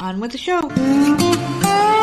On with the show.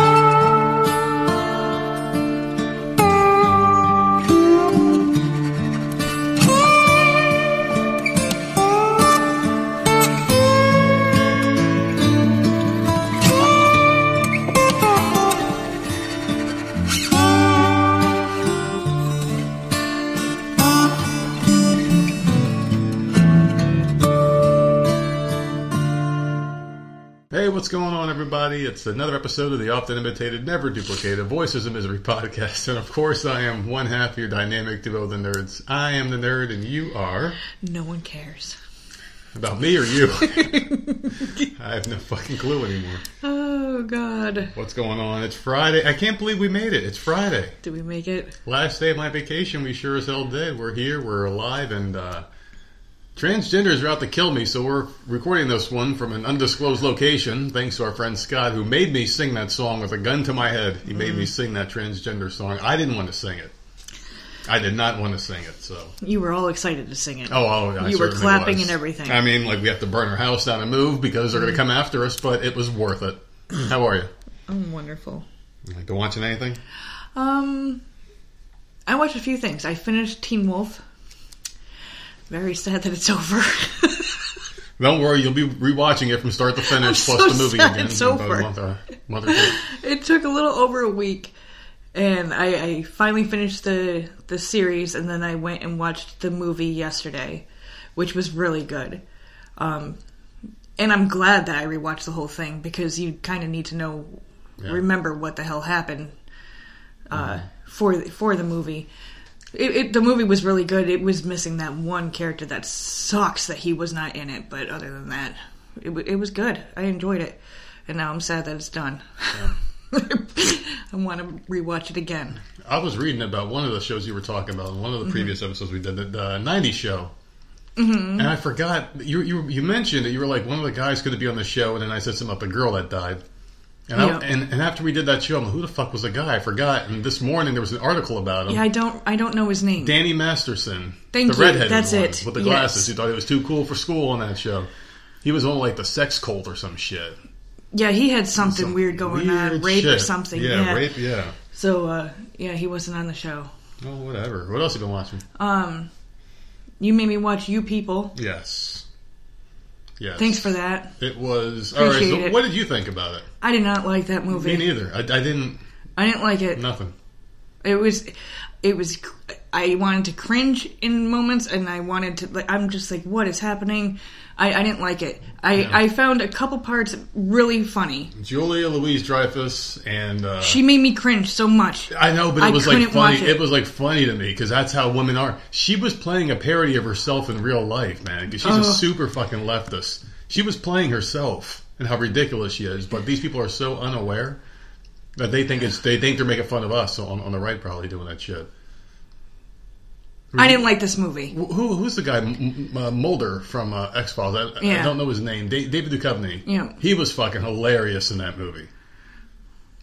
What's going on, everybody? It's another episode of the often imitated, never duplicated Voices of Misery podcast. And of course, I am one half of your dynamic duo, the nerds. I am the nerd, and you are. No one cares. About me or you? I have no fucking clue anymore. Oh, God. What's going on? It's Friday. I can't believe we made it. It's Friday. Did we make it? Last day of my vacation, we sure as hell did. We're here, we're alive, and uh, transgenders are out to kill me, so we're recording this one from an undisclosed location, thanks to our friend Scott, who made me sing that song with a gun to my head. He made me sing that transgender song. I didn't want to sing it. I did not want to sing it, so. You were all excited to sing it. Oh, oh I You were clapping was. and everything. I mean, like, we have to burn our house down and move because they're going to come after us, but it was worth it. How are you? I'm wonderful. Like, been watching anything? Um, I watched a few things. I finished Teen Wolf. Very sad that it's over. Don't worry, you'll be rewatching it from start to finish, I'm plus so the movie again it's over. month or, month or it took a little over a week, and I, I finally finished the the series, and then I went and watched the movie yesterday, which was really good. Um, and I'm glad that I rewatched the whole thing because you kind of need to know, Yeah. remember what the hell happened uh, for for the movie. It, it, the movie was really good. It was missing that one character that sucks that he was not in it, but other than that, it, it was good. I enjoyed it, and now I'm sad that it's done. I want to rewatch it again. I was reading about one of the shows you were talking about in one of the previous episodes we did, the, the '90s show, mm-hmm. and I forgot you, you you mentioned that you were like one of the guys going to be on the show, and then I said something about the girl that died. And. I, and and after we did that show, I'm like, who the fuck was the guy? I forgot. And this morning there was an article about him. Yeah, I don't. I don't know his name. Danny Masterson, Thank the you. redheaded That's one it. with the Yes. glasses. He thought it was too cool for school on that show. He was on like the sex cult or some shit. Yeah, he had something Some weird going on, weird rape or something. Yeah, Yeah. rape. Yeah. So, uh, yeah, he wasn't on the show. Oh, whatever. What else you been watching? Um, you made me watch You People. Yes. Yes. Thanks for that. It was. All right. So what did you think about it? I did not like that movie. Me neither. I, I didn't. I didn't like it. Nothing. It was, it was. I wanted to cringe in moments, and I wanted to. Like, I'm just like, what is happening? I, I didn't like it. I, Yeah. I found a couple parts really funny. Julia Louise Dreyfus and. Uh, She made me cringe so much. I know, but it I was like funny. It. it. was like funny to me because that's how women are. She was playing a parody of herself in real life, man. Because she's a super fucking leftist. She was playing herself and how ridiculous she is. But these people are so unaware that they think it's they think they're making fun of us on, on the right, probably doing that shit. I didn't like this movie. Who, who's the guy M- M- uh, Mulder from uh, X Files? I, I don't know his name. Da- David Duchovny. Yeah. he was fucking hilarious in that movie.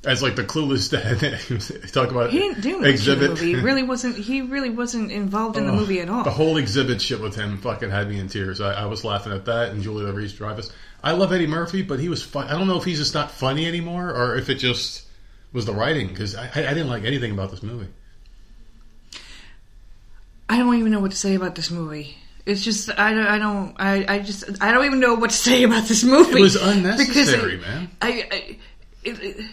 As like the clueless dad, talk about He didn't do much exhibit. in the movie. He really wasn't. He really wasn't involved in the Oh, movie at all. The whole exhibit shit with him fucking had me in tears. I, I was laughing at that and Julia Louise Dreyfus. I love Eddie Murphy, but he was. Fun. I don't know if he's just not funny anymore or if it just was the writing because I, I didn't like anything about this movie. I don't even know what to say about this movie. It's just I don't I don't I, I just I don't even know what to say about this movie. It was Because unnecessary, it- man. I I, it, it,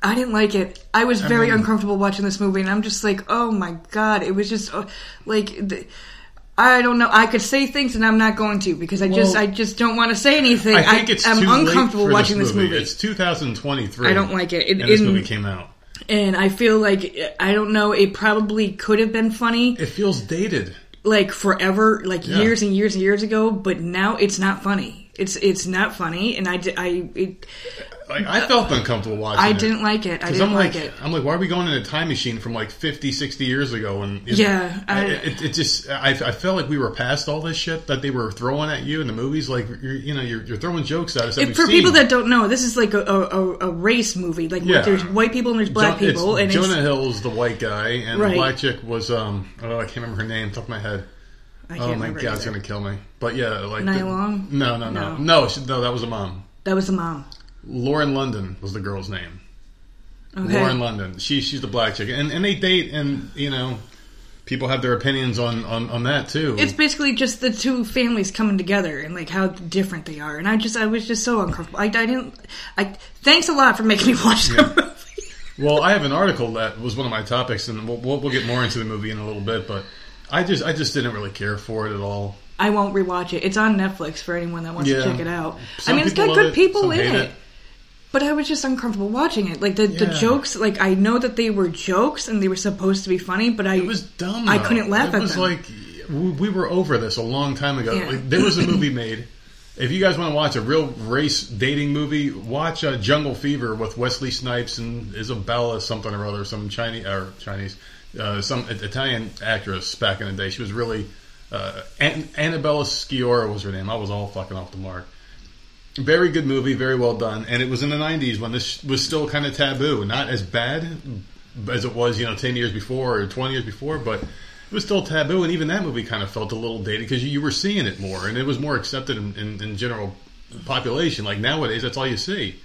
I didn't like it. I was very mean- uncomfortable watching this movie, and I'm just like, oh my god! It was just uh, like. The, I don't know. I could say things, and I'm not going to because I just, I just don't want to say anything. I think it's am too late uncomfortable for watching this movie, It's 2023. I don't like it. It- and this movie came out. And I feel like I don't know. It probably could have been funny, It feels dated. like forever, like Yeah. years and years and years ago, but now it's not funny. It's it's not funny, and I I it, Like I felt uncomfortable watching. It. I it. didn't like it. I didn't I'm like, like, it. I'm like, why are we going in a time machine from like 50, 60 years ago? And Yeah, I- it, it just, I, I felt like we were past all this shit that they were throwing at you in the movies. Like, you're, you know, you're, you're throwing jokes at us. That If- we've for seen. people that don't know, this is like a, a, a, race movie. Like Yeah. there's white people and there's black people, and Jonah Hill's the white guy, and Right. the black chick was, um, oh, I can't remember her name, top of my head. I can't Oh my god, it's gonna kill me. But yeah, like Nia the- Long? No, no, no, No. no. she, no, that was a mom. That was a mom. Lauren London was the girl's name. Okay. Lauren London. She she's the black chick, and and they date, and you know, people have their opinions on on, on that too. It's basically just the two families coming together and like how different they are. And I just, I was just so uncomfortable. I, I didn't. I thanks a lot for making me watch the movie. Well, I have an article that was one of my topics, and we'll, we'll, we'll get more into the movie in a little bit. But I just I just didn't really care for it at all. I won't rewatch it. It's on Netflix for anyone that wants Yeah. to check it out. Some I mean, it's got good it, people in it. it. But I was just uncomfortable watching it. Like the, the jokes, like I know that they were jokes and they were supposed to be funny, but I It was dumb. I couldn't laugh at them. it at was them. like we we were over this a long time ago. Yeah. Like, there was a movie made. If you guys want to watch a real race dating movie, watch uh, Jungle Fever with Wesley Snipes and Isabella something or other, some Chinese or Chinese, uh, some Italian actress back in the day. She was really uh, An- Annabella Sciorra was her name. I was all fucking off the mark. Very good movie, very well done, and it was in the '90s when this was still kind of taboo, not as bad as it was, you know, ten years before or twenty years before, but it was still taboo, and even that movie kind of felt a little dated because you, were seeing it more, and it was more accepted in, in, in general population. Like nowadays, that's all you see.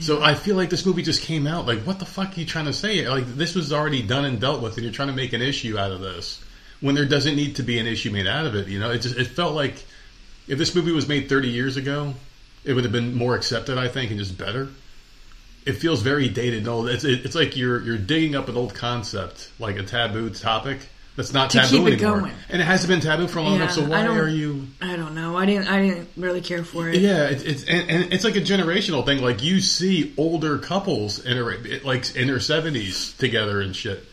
So I feel like this movie just came out. Like, what the fuck are you trying to say? Like, this was already done and dealt with, and you're trying to make an issue out of this when there doesn't need to be an issue made out of it. You know, it just it felt like if this movie was made 30 years ago, it would have been more accepted, I think, and just better. It feels very dated No. It's, it's like you're you're digging up an old concept, like a taboo topic that's not To taboo it anymore, going. and it hasn't been taboo for a long Yeah, enough. So why are you? I don't know. I didn't. I didn't really care for it. Yeah, it's, it's and, and it's like a generational thing. Like you see older couples in their like in their seventies together and shit.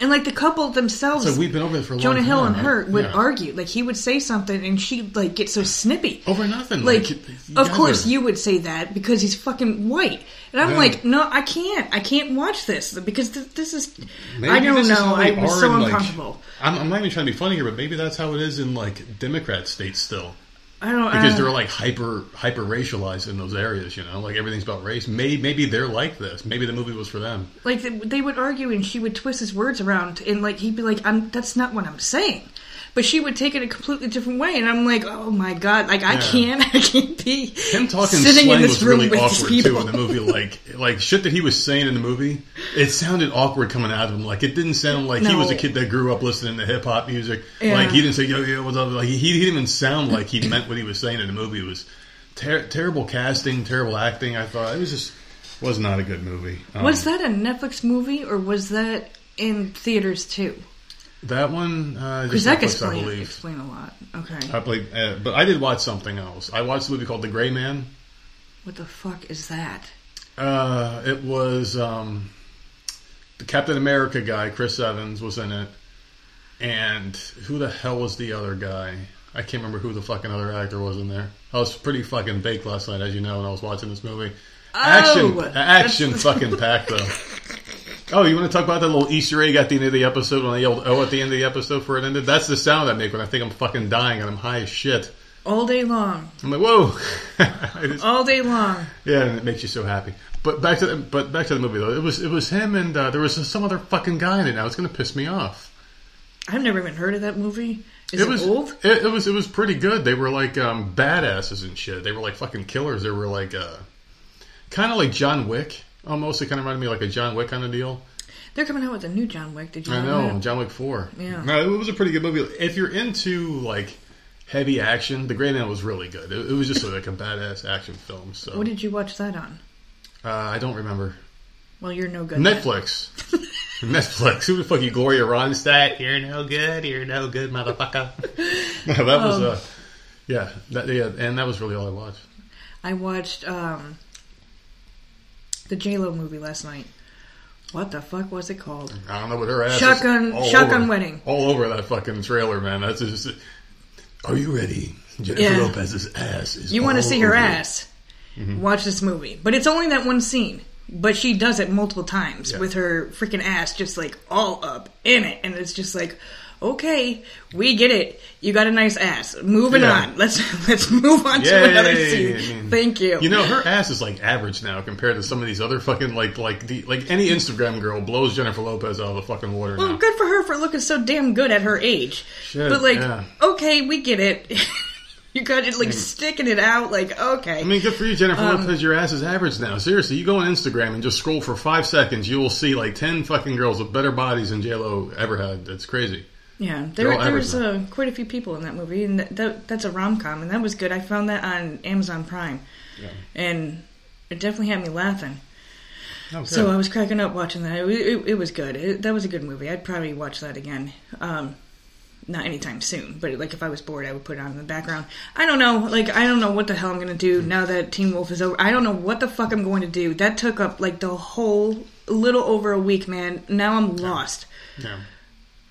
And like the couple themselves, So we've been over for a Jonah long Hill time. and her right? would Yeah. argue. Like he would say something, and she'd like get so snippy. over nothing. Like, you of course you would say that because he's fucking white, and I'm Yeah. like, no, I can't, I can't watch this because th- this is, Maybe I don't know, how I they was so in, like- uncomfortable. I'm, I'm not even trying to be funny here, but maybe that's how it is in like Democrat states still. I don't know. because they're like hyper hyper racialized in those areas. You know, like everything's about race. Maybe maybe they're like this. Maybe the movie was for them. like they, they would argue, and she would twist his words around, and like he'd be like, I'm that's not what I'm saying. But she would take it a completely different way, and I'm like, oh my god, like I Yeah. can't, I can't be Him talking sitting slang in this was room really with these awkward people. too in the movie. Like like shit that he was saying in the movie, it sounded awkward coming out of him. Like it didn't sound like he was a kid that grew up listening to hip hop music. Yeah. Like he didn't say yo yo what's up. Like he, he didn't even sound like he meant what he was saying in the movie. It was ter- terrible casting, terrible acting. I thought it was just was not a good movie. Um, Was that a Netflix movie or was that in theaters too? That one? Uh, Because just that could explain, explain a lot. Okay. I played, uh, but I did watch something else. I watched a movie called The Gray Man. What the fuck is that? Uh, it was um, the Captain America guy, Chris Evans, was in it, and who the hell was the other guy? I can't remember who the fucking other actor was in there. I was pretty fucking baked last night, as you know, when I was watching this movie. Action, Oh, action, that's- fucking packed though. Oh, you want to talk about that little Easter egg at the end of the episode when I yelled "oh" at the end of the episode for it ended? That's the sound I make when I think I'm fucking dying and I'm high as shit. All day long. I'm like, whoa. Just- All day long. yeah, and it makes you so happy. But back to the, but back to the movie though. It was it was him and uh, there was some other fucking guy in it. Now it's gonna piss me off. I've never even heard of that movie. Is it, was old? It, it was it was pretty good. They were like um, badasses and shit. They were like fucking killers. They were like uh, kind of like John Wick. Almost, it kind of reminded me like a John Wick kind of deal. They're coming out with a new John Wick. Did you I know? know that? John Wick Four. Yeah. no, it was a pretty good movie. If you're into like heavy action, The Gray Man was really good. It, it was just like a badass action film. So What did you watch that on? uh, I don't remember. Well, you're no good. Netflix. Netflix. Who the fuck you, Gloria Ronstadt? You're no good. You're no good, motherfucker. no, that was Um, uh, yeah, that, yeah, and that was really all I watched. I watched um, the J Lo movie last night. What the fuck was it called? I don't know what her ass. Shotgun- Shotgun over- Wedding. All over that fucking trailer, man. That's just. Are you ready? Jennifer Yeah. Lopez's ass is. You want to see her ass? Mm-hmm. Watch this movie. But it's only that one scene. But she does it multiple times Yeah. with her freaking ass just like all up in it, and it's just like, okay, we get it. You got a nice ass. Moving Yeah. on. Let's let's move on to another scene. I mean, Thank you. You know, her ass is like average now compared to some of these other fucking like like the like any Instagram girl blows Jennifer Lopez out of the fucking water Well, now. good for her for looking so damn good at her age. Shit, but like, yeah. okay, we get it. you got it like sticking it out. Like okay, I mean, good for you, Jennifer Um, Lopez. Your ass is average now. Seriously, you go on Instagram and just scroll for five seconds, you will see like ten fucking girls with better bodies than J Lo ever had. It's crazy. Yeah, there there was uh, quite a few people in that movie, and that, that that's a rom com, and that was good. I found that on Amazon Prime, Yeah. and it definitely had me laughing. Oh, So. I was cracking up watching that. It, it, it was good. It, that was a good movie. I'd probably watch that again. Um, not anytime soon, but like if I was bored, I would put it on in the background. I don't know. Like I don't know what the hell I'm gonna do now that Teen Wolf is over. I don't know what the fuck I'm going to do. That took up like the whole little over a week, man. Now I'm lost. yeah.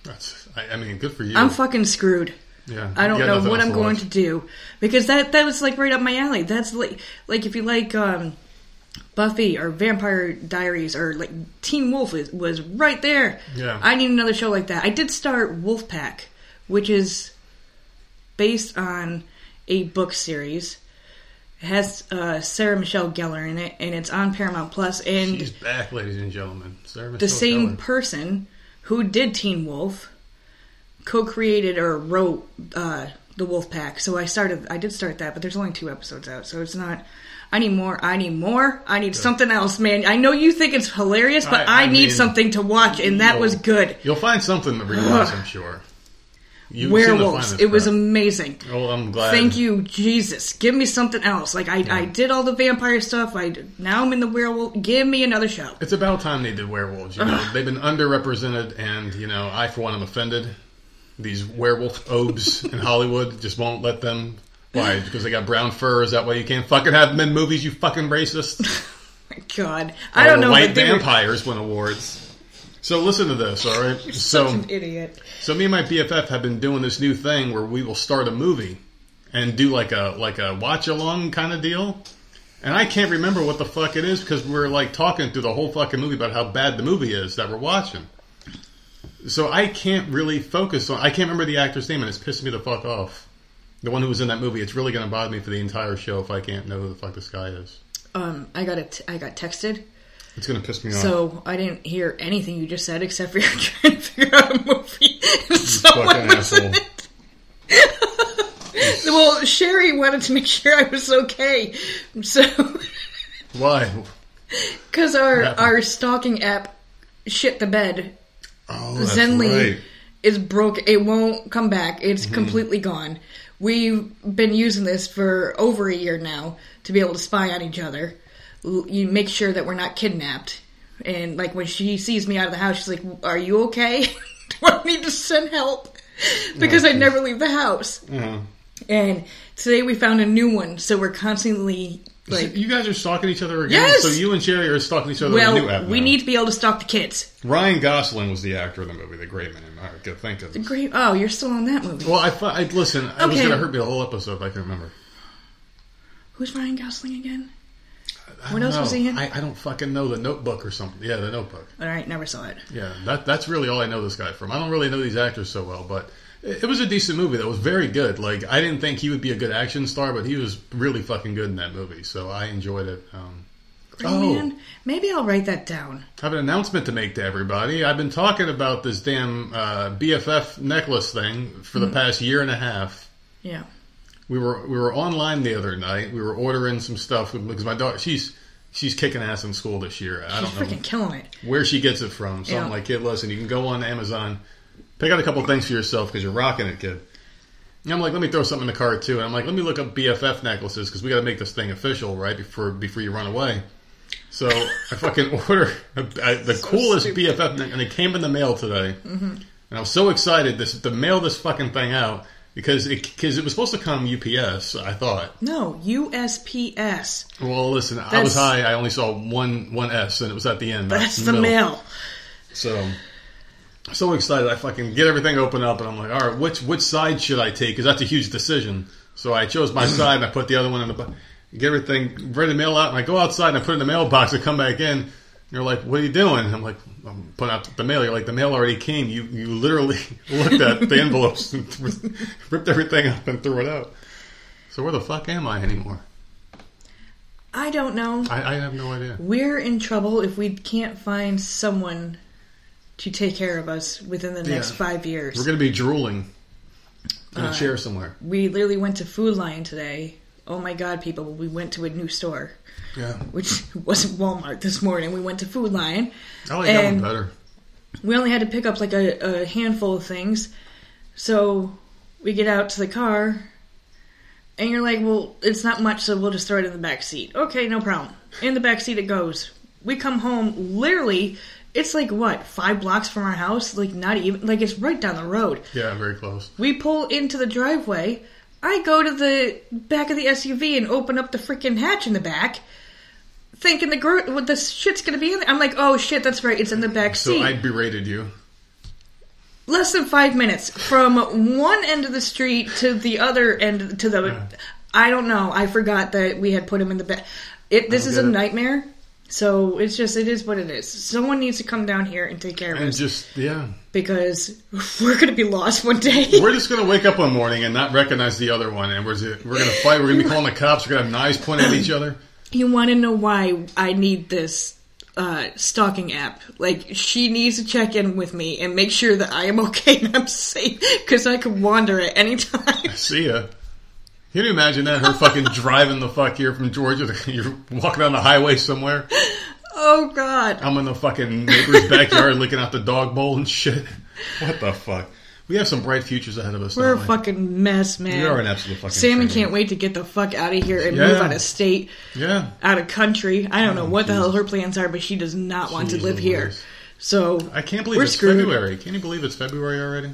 That's. I, I mean, good for you. I'm fucking screwed. yeah. I don't know what I'm going to do because that that was like right up my alley. That's like like if you like um, Buffy or Vampire Diaries or like Teen Wolf is, was right there. Yeah. I need another show like that. I did start Wolfpack, which is based on a book series. It has uh, Sarah Michelle Gellar in it, and it's on Paramount Plus. And She's back, ladies and gentlemen. Sarah Michelle the Michelle same Gellar. person who did Teen Wolf co-created or wrote uh, the Wolf Pack. So I started. I did start that, but there's only two episodes out, so it's not. I need more. I need more. I need something else, man. I know you think it's hilarious, but I- I, I need mean, something to watch, and that was good. You'll find something to rewatch, I'm sure. You seem to find Werewolves. It was amazing. Oh, I'm glad. Thank you, Jesus. Give me something else. Like I, I did all the vampire stuff. I now I'm in the werewolf. Give me another show. It's about time they did werewolves. You know, they've been underrepresented, and you know, I for one am offended. These werewolf obes in Hollywood just won't let them. Why? Because they got brown fur? Is that why you can't fucking have them in movies? You fucking racist. My god, I don't know. White they were vampires win awards. So listen to this, all right? So, an idiot. so me and my BFF have been doing this new thing where we will start a movie and do like a like a watch along kind of deal. And I can't remember what the fuck it is because we're like talking through the whole fucking movie about how bad the movie is that we're watching. So I can't really focus on. I can't remember the actor's name, and it's pissing me the fuck off. The one who was in that movie. It's really going to bother me for the entire show if I can't know who the fuck this guy is. Um, I got it. I got texted, It's going to piss me off. so I didn't hear anything you just said except for you're trying to figure out a movie. Someone fucking was in asshole. it. well, Sherry wanted to make sure I was okay, so Why? because our our stalking app shit the bed. Oh, Zenly right. is broke. It won't come back. It's Mm-hmm. completely gone. We've been using this for over a year now to be able to spy on each other. You make sure that we're not kidnapped. And like when she sees me out of the house, she's like, "Are you okay? Do I need to send help?" Because I never leave the house. Yeah. And today we found a new one, so we're constantly like, you guys are stalking each other again. Yes! So you and Sherry are stalking each other. well, we need to be able to stalk the kids. Ryan Gosling was the actor in the movie, the Gray Man. I could think of. this. Great. Oh, you're still on that movie. Well, I, I listen. It was going to hurt me the whole episode if I can remember. Who's Ryan Gosling again? I What don't else was he in? I, I don't fucking know the Notebook or something. Yeah, the Notebook. All right, never saw it. Yeah, that that's really all I know this guy from. I don't really know these actors so well, but it, it was a decent movie. That was very good. Like I didn't think he would be a good action star, but he was really fucking good in that movie. So I enjoyed it. Um, Green Oh. Man? Maybe I'll write that down. I have an announcement to make to everybody. I've been talking about this damn uh, BFF necklace thing for the past year and a half. Yeah. We were we were online the other night. We were ordering some stuff because my daughter she's she's kicking ass in school this year. I She's don't know freaking killing it. where she gets it from. So I'm like, kid, listen, you can go on Amazon, pick out a couple things for yourself because you're rocking it, kid. And I'm like, let me throw something in the cart too. And I'm like, let me look up BFF necklaces because we got to make this thing official, right? Before before you run away. So I fucking order a, a, the coolest BFF, neck, and it came in the mail today. Mm-hmm. And I was so excited this to mail this fucking thing out because it because it was supposed to come UPS. I thought. No, USPS. Well, listen, I was high. I only saw one one S, and it was at the end. That's in the mail. So, so excited. I fucking get everything open up, and I'm like, all right, which which side should I take? Because that's a huge decision. So I chose my mm-hmm. side, and I put the other one in the. Get everything ready to mail out, and I go outside and I put it in the mailbox. and come back in. You're like, what are you doing? I'm like, I'm putting out the mail. You're like, the mail already came. You you literally looked at the envelopes and ripped everything up and threw it out. So where the fuck am I anymore? I don't know. I, I have no idea. We're in trouble if we can't find someone to take care of us within the next Yeah. five years. We're gonna be drooling. in a uh, chair somewhere. We literally went to Food Lion today. Oh my god, people! We went to a new store, Yeah, which wasn't Walmart this morning. We went to Food Lion. I like that one better. we only had to pick up like a, a handful of things. So we get out to the car, and you're like, well, it's not much, so we'll just throw it in the back seat. Okay, no problem. In the back seat it goes. We come home, literally, it's like what, five blocks from our house? Like, not even, like, it's right down the road. Yeah, very close. We pull into the driveway. I go to the back of the SUV and open up the freaking hatch in the back. Thinking the gro- what the shit's gonna be in there. I'm like, oh shit, that's right, it's in the back seat. So I berated you. less than five minutes from one end of the street to the other end to the. I don't know. I forgot that we had put him in the bed. It. This oh, is a it. nightmare. So it's just it is what it is. Someone needs to come down here and take care of And us just yeah, because we're gonna be lost one day. we're just gonna wake up one morning and not recognize the other one, and we're we're gonna fight. We're gonna be calling the cops. We're gonna have knives pointed at each other. you want to know why I need this uh, stalking app? Like she needs to check in with me and make sure that I am okay and I'm safe because I could wander at any time. See ya. Can you imagine that? Her fucking driving the fuck here from Georgia. You're walking down the highway somewhere. oh God. I'm in the fucking neighbor's backyard licking out the dog bowl and shit. What the fuck? We have some bright futures ahead of us. We're a we? fucking mess, man. We are an absolute fucking. Salmon shame. can't wait to get the fuck out of here and Yeah. move out of state, Yeah. out of country. I don't know Oh, what the hell her plans are, but she does not want to live here. So I can't believe We're it's screwed. February. Can you believe it's February already?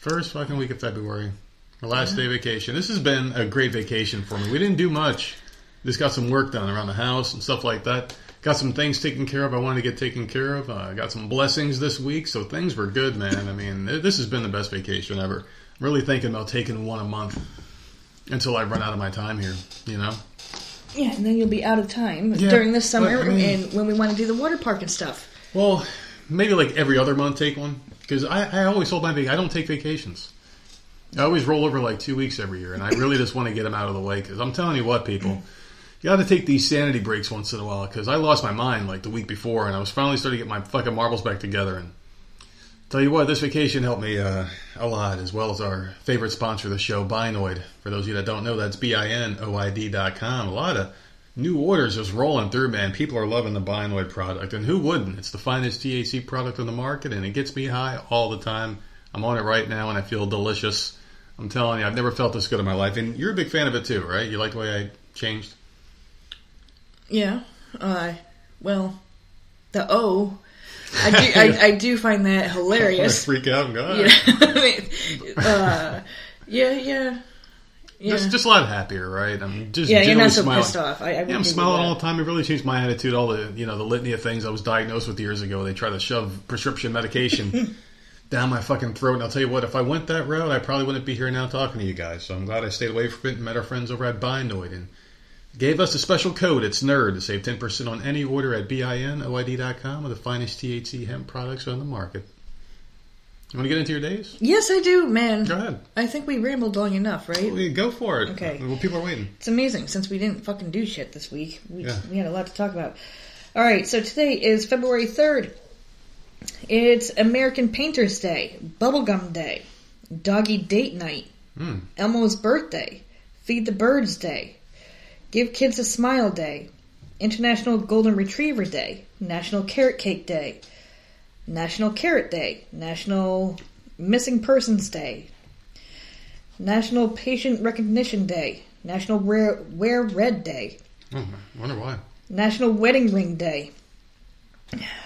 First fucking week of February. Last day vacation. This has been a great vacation for me. We didn't do much. Just got some work done around the house and stuff like that. Got some things taken care of I wanted to get taken care of. uh, got some blessings this week, so things were good, man. I mean, this has been the best vacation ever. I'm really thinking about taking one a month until I run out of my time here, you know? yeah, and then you'll be out of time Yeah, during the summer but, I mean- and when we want to do the water park and stuff. Well, maybe like every other month take one because I, I always hold my vac- I don't take vacations. I always roll over like two weeks every year, and I really just want to get them out of the way because I'm telling you what, people, you got to take these sanity breaks once in a while because I lost my mind like the week before, and I was finally starting to get my fucking marbles back together. And tell you what, this vacation helped me uh, a lot, as well as our favorite sponsor of the show, Binoid. For those of you that don't know, that's b i n o i d dot com. A lot of new orders just rolling through, man. People are loving the Binoid product, and who wouldn't? It's the finest THC product on the market, and it gets me high all the time. I'm on it right now, and I feel delicious. I'm telling you, I've never felt this good in my life, and you're a big fan of it too, right? You like the way I changed? Yeah. Uh, well, the O. I do, I, I do find that hilarious. freak out and go. Yeah. "Ah." I mean, uh, yeah, yeah. Yeah, Just, just a lot happier, right? I'm just yeah you're not so smiling. pissed off. I, I yeah, I'm smiling all the time. It really changed my attitude. All the you know the litany of things I was diagnosed with years ago. They try to shove prescription medication down my fucking throat. And I'll tell you what, if I went that route, I probably wouldn't be here now talking to you guys. So I'm glad I stayed away from it and met our friends over at Binoid and gave us a special code. It's NERD to save 10% on any order at binoid.com with the finest THC hemp products on the market. You want to get into your days? Yes, I do, man. Go ahead. I think we rambled long enough, right? Well, Go for it. Okay. Well, people are waiting. It's amazing since we didn't fucking do shit this week. We, Yeah. we had a lot to talk about. All right, so today is February 3rd. It's American Painters Day, Bubblegum Day, Doggy Date Night, Hmm. Elmo's Birthday, Feed the Birds Day, Give Kids a Smile Day, International Golden Retriever Day, National Carrot Cake Day, National Carrot Day, National Missing Persons Day, National Patient Recognition Day, National Wear, Wear Red Day, Oh, I wonder why. National Wedding Ring Day,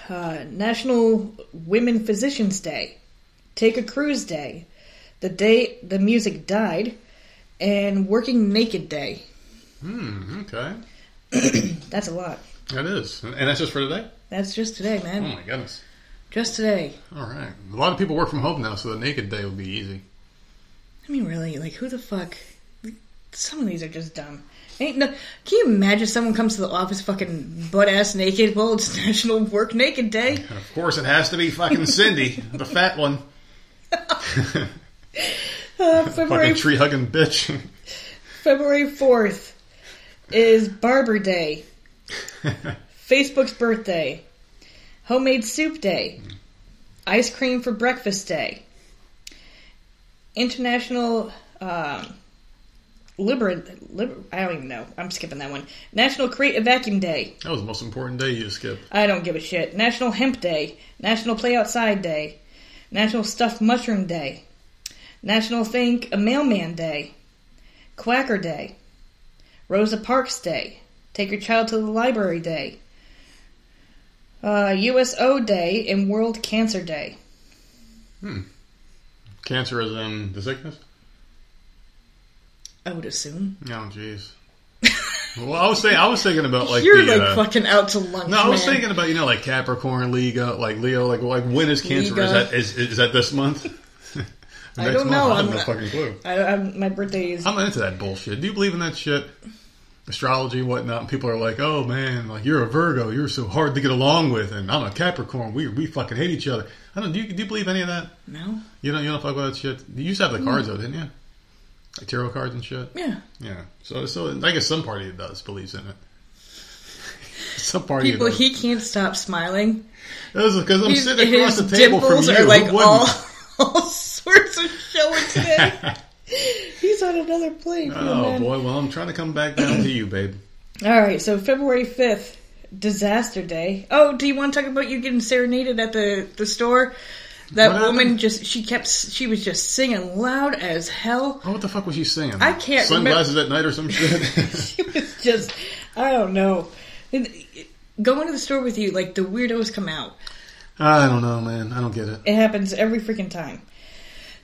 uh, National Women Physicians Day, Take a Cruise Day, the day the music died, and Working Naked Day. Hmm. Okay. That's a lot. That is, and that's just for today. That's just today, man. Oh my goodness. Just today. All right. A lot of people work from home now, so the naked day will be easy. I mean, really, like, who the fuck? Some of these are just dumb. Ain't no. Can you imagine someone comes to the office fucking butt ass naked? Well, it's National Work Naked Day. And of course, it has to be fucking Cindy, the fat one, Uh, February fucking tree hugging bitch. February 4th is Barber Day, Facebook's birthday, Homemade Soup Day, Ice Cream for Breakfast Day, International um, Liber, Liber. I don't even know. I'm skipping that one. National Create a Vacuum Day. That was the most important day you skipped. I don't give a shit. National Hemp Day. National Play Outside Day. National Stuffed Mushroom Day. National Think a Mailman Day. Quacker Day. Rosa Parks Day. Take your child to the library day. Uh, USO Day and World Cancer Day. Hmm. Cancer is in the sickness? I would assume. Oh, jeez. well, I was saying, I was thinking about like You're the. like uh, fucking out to lunch. no, I was man. thinking about you know like Capricorn, Leo, like Leo, like like when is Cancer? Is that is, is that this month? I don't month? know. I have I'm no not- fucking clue. I, I'm, my birthday is. I'm not into that bullshit. Do you believe in that shit? Astrology, whatnot. And people are like, "Oh man, like you're a Virgo, you're so hard to get along with," and I'm a Capricorn. We we fucking hate each other. I don't. Do you, do you believe any of that? no. You don't. You don't fuck with that shit. You used to have the cards though, didn't you? Like tarot cards and shit. Yeah. Yeah. So so I guess some party does believes in it. some party People, he can't stop smiling. because I'm He's- sitting across the table from you. are like all, all sorts of showing today. He's on another plane. oh man. boy. Well, I'm trying to come back down to you, babe. All right, so February fifth, Disaster Day. Oh, do you want to talk about you getting serenaded at the the store? That What woman happened? just she kept she was just singing loud as hell. Oh, what the fuck was she singing? I can't Sunglasses at night or some shit. She was just I don't know. Going to the store with you, like the weirdos come out. I don't know, man. I don't get it. It happens every freaking time.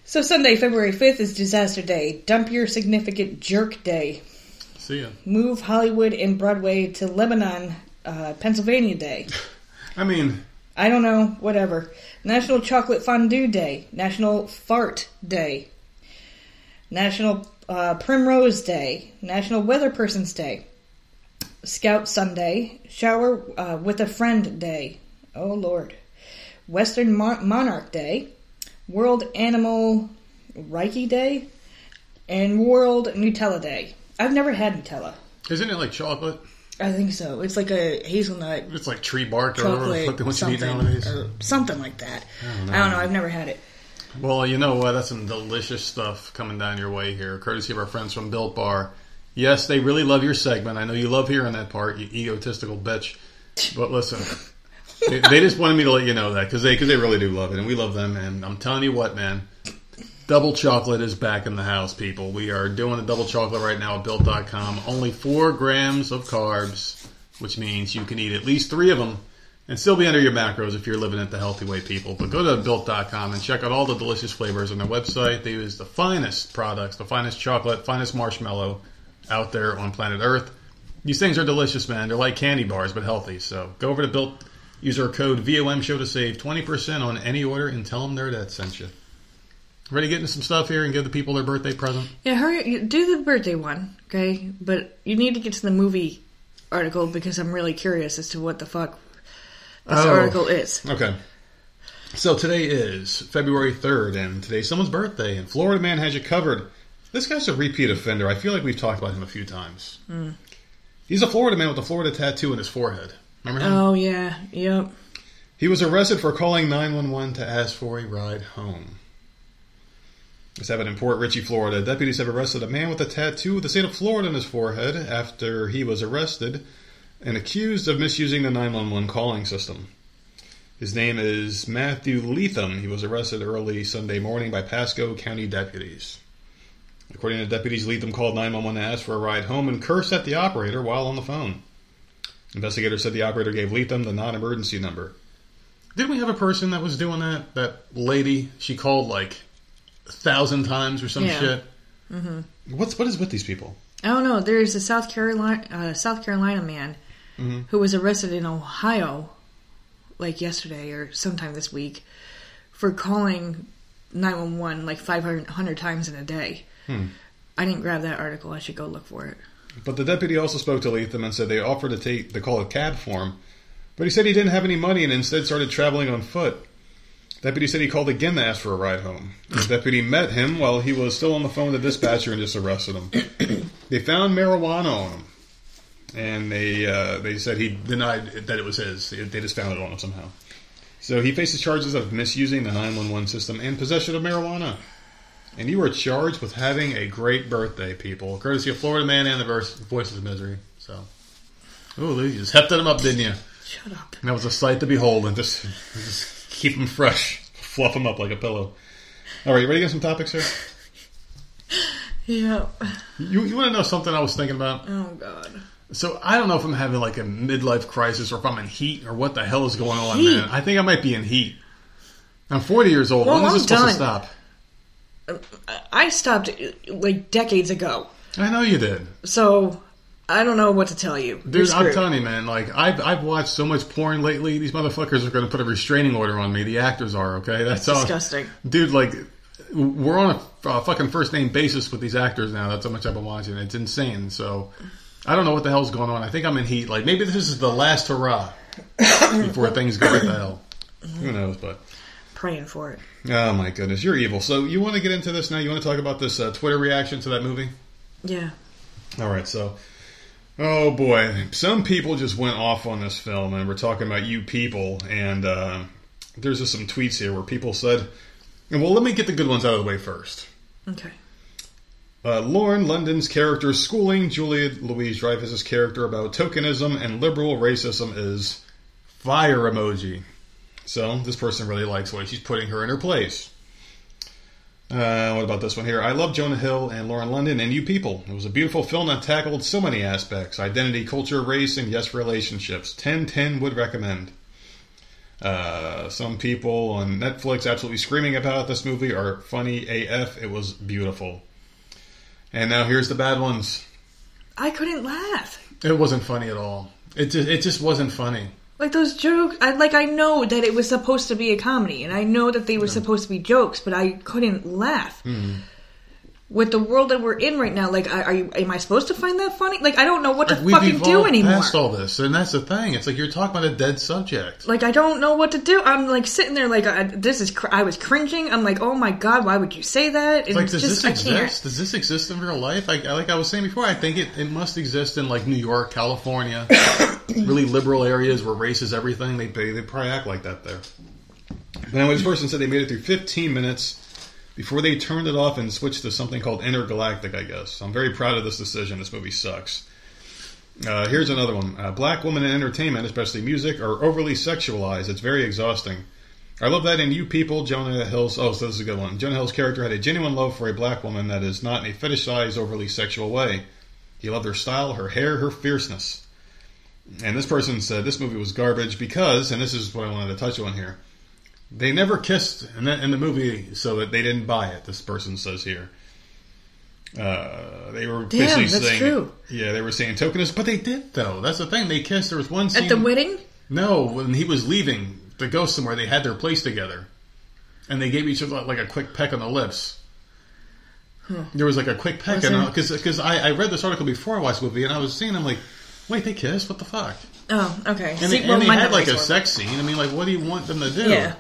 So Sunday, February 5th is Disaster Day. Dump your significant jerk day. See ya. Move Hollywood and Broadway to Lebanon, uh, Pennsylvania Day. I mean, I don't know, whatever. National Chocolate Fondue Day. National Fart Day. National uh, Primrose Day. National Weather Person's Day. Scout Sunday. Shower uh, with a Friend Day. Oh, Lord. Western Mon- Monarch Day. World Animal Reiki Day. And World Nutella Day. I've never had Nutella. isn't it like chocolate? I think so. It's like a hazelnut It's like tree bark or whatever the fuck they want you to eat something nowadays. or something like that. I don't don't know. know. I've never had it. Well, you know what? That's some delicious stuff coming down your way here, courtesy of our friends from Built Bar. Yes, they really love your segment. I know you love hearing that part, you egotistical bitch. But listen, they, they just wanted me to let you know that because they because they really do love it, and we love them. And I'm telling you what, man, double chocolate is back in the house, people. We are doing a double chocolate right now at Built.com. Only four grams of carbs, which means you can eat at least three of them and still be under your macros if you're living it the healthy way, people. But go to built.com and check out all the delicious flavors on their website. They use the finest products, the finest chocolate, finest marshmallow out there on planet Earth. These things are delicious, man. They're like candy bars, but healthy. So go over to Built, use our code VOM Show to save 20% on any order and tell them their that sent you. Ready to get into some stuff here and give the people their birthday present? Yeah, hurry. Do the birthday one, okay? But you need to get to the movie article because I'm really curious as to what the fuck this Oh. article is. Okay. So today is February 3rd, and today's someone's birthday, and Florida Man has you covered. This guy's a repeat offender. I feel like we've talked about him a few times. Hmm. He's a Florida man with a Florida tattoo in his forehead. Remember him? Oh yeah, yep. He was arrested for calling 911 to ask for a ride home. This happened in Port Richey, Florida. Deputies have arrested a man with a tattoo of the state of Florida on his forehead after he was arrested and accused of misusing the 911 calling system. His name is Matthew Leatham. He was arrested early Sunday morning by Pasco County deputies. According to deputies, Leatham called 911 to ask for a ride home and cursed at the operator while on the phone. Investigators said the operator gave Leatham the non emergency number. Didn't we have a person that was doing that? That lady, she called like a thousand times or some Yeah. shit. Mm-hmm. What's what is with these people? I don't know. There's a South Carolina uh, South Carolina man Mhm. who was arrested in Ohio, like yesterday or sometime this week, for calling 911 like 500 times in a day. Hmm. I didn't grab that article. I should go look for it. But the deputy also spoke to Leatham and said they offered to take the call a cab for him, but he said he didn't have any money and instead started traveling on foot. Deputy said he called again to ask for a ride home. The deputy met him while he was still on the phone with the dispatcher and just arrested him. they found marijuana on him, and they uh, they said he denied that it was his. They just found it on him somehow. So he faces charges of misusing the 911 system and possession of marijuana. and you are charged with having a great birthday, people. Courtesy of Florida Man and the verse, Voices of Misery. So, ooh, you just hefted him up, didn't you? Shut up. And that was a sight to behold, and just, just keep them fresh, fluff them up like a pillow. All right, you ready to get some topics here? Yeah. You, you want to know something I was thinking about? Oh God. So I don't know if I'm having like a midlife crisis or if I'm in heat or what the hell is going on, Heat? man. I think I might be in heat. I'm 40 years old. Well, when is I'm supposed done. to stop? Uh, I stopped uh, like decades ago, I know you did. so I don't know what to tell you. Dude, I'm telling you, man. Like I've I've watched so much porn lately. These motherfuckers are going to put a restraining order on me. The actors are okay. That's, That's all. disgusting. Dude, like we're on a uh, fucking first name basis with these actors now. That's how much I've been watching. It's insane. So I don't know what the hell's going on. I think I'm in heat. Like maybe this is the last hurrah before things go to hell. Who knows? But Praying for it. oh my goodness, you're evil. So you want to get into this now? You want to talk about this uh, Twitter reaction to that movie? Yeah. All right, so oh boy, some people just went off on this film, and we're talking about you people. And uh, there's just some tweets here where people said, well, let me get the good ones out of the way first. Okay. Uh, Lauren London's character schooling Julia Louise Dreyfus's character about tokenism and liberal racism is fire emoji. So this person really likes the way she's putting her in her place. Uh, what about this one here? I love Jonah Hill and Lauren London and You People. It was a beautiful film that tackled so many aspects identity, culture, race, and yes, relationships. 10 10 would recommend. Uh, some people on Netflix absolutely screaming about this movie are funny AF. It was beautiful. And now here's the bad ones. I couldn't laugh. It wasn't funny at all. It just, it just wasn't funny. Like those jokes, I like. I know that it was supposed to be a comedy, and I know that they were supposed to be jokes, but I couldn't laugh. Hmm. With the world that we're in right now, like, are you? Am I supposed to find that funny? Like, I don't know what to Like, fucking do anymore. past all this, and that's the thing. It's like you're talking about a dead subject. Like, I don't know what to do. I'm like sitting there, like, I, this is. Cr- I was cringing. I'm like, oh my god, why would you say that? Like, does just, this exist? Does this exist in real life? Like, like I was saying before, I think it, it must exist in like New York, California, really liberal areas where race is everything. They they, they probably act like that there. But anyway, this person said they made it through 15 minutes before they turned it off and switched to something called Intergalactic. I guess I'm very proud of this decision. This movie sucks. Uh, here's another one. Uh, black women in entertainment, especially music, are overly sexualized. It's very exhausting. I love that in You People, Jonah Hill's. Oh, so this is a good one. Jonah Hill's character had a genuine love for a black woman that is not in a fetishized, overly sexual way. He loved her style, her hair, her fierceness. And this person said this movie was garbage because, and this is what I wanted to touch on here, they never kissed in the, in the movie, so that they didn't buy it. This person says here. Uh, they were Damn, basically that's saying, true. yeah, they were saying tokenist, but they did though. That's the thing. They kissed. There was one scene At the wedding, no, when he was leaving to go somewhere, they had their place together, and they gave each other like a quick peck on the lips. There was like a quick peck, and because because I, I read this article before I watched the movie, and I was seeing, I'm like, wait, they kissed? What the fuck? oh, okay. And See, they, well, and they had like a sex scene. I mean, like, what do you want them to do? Yeah.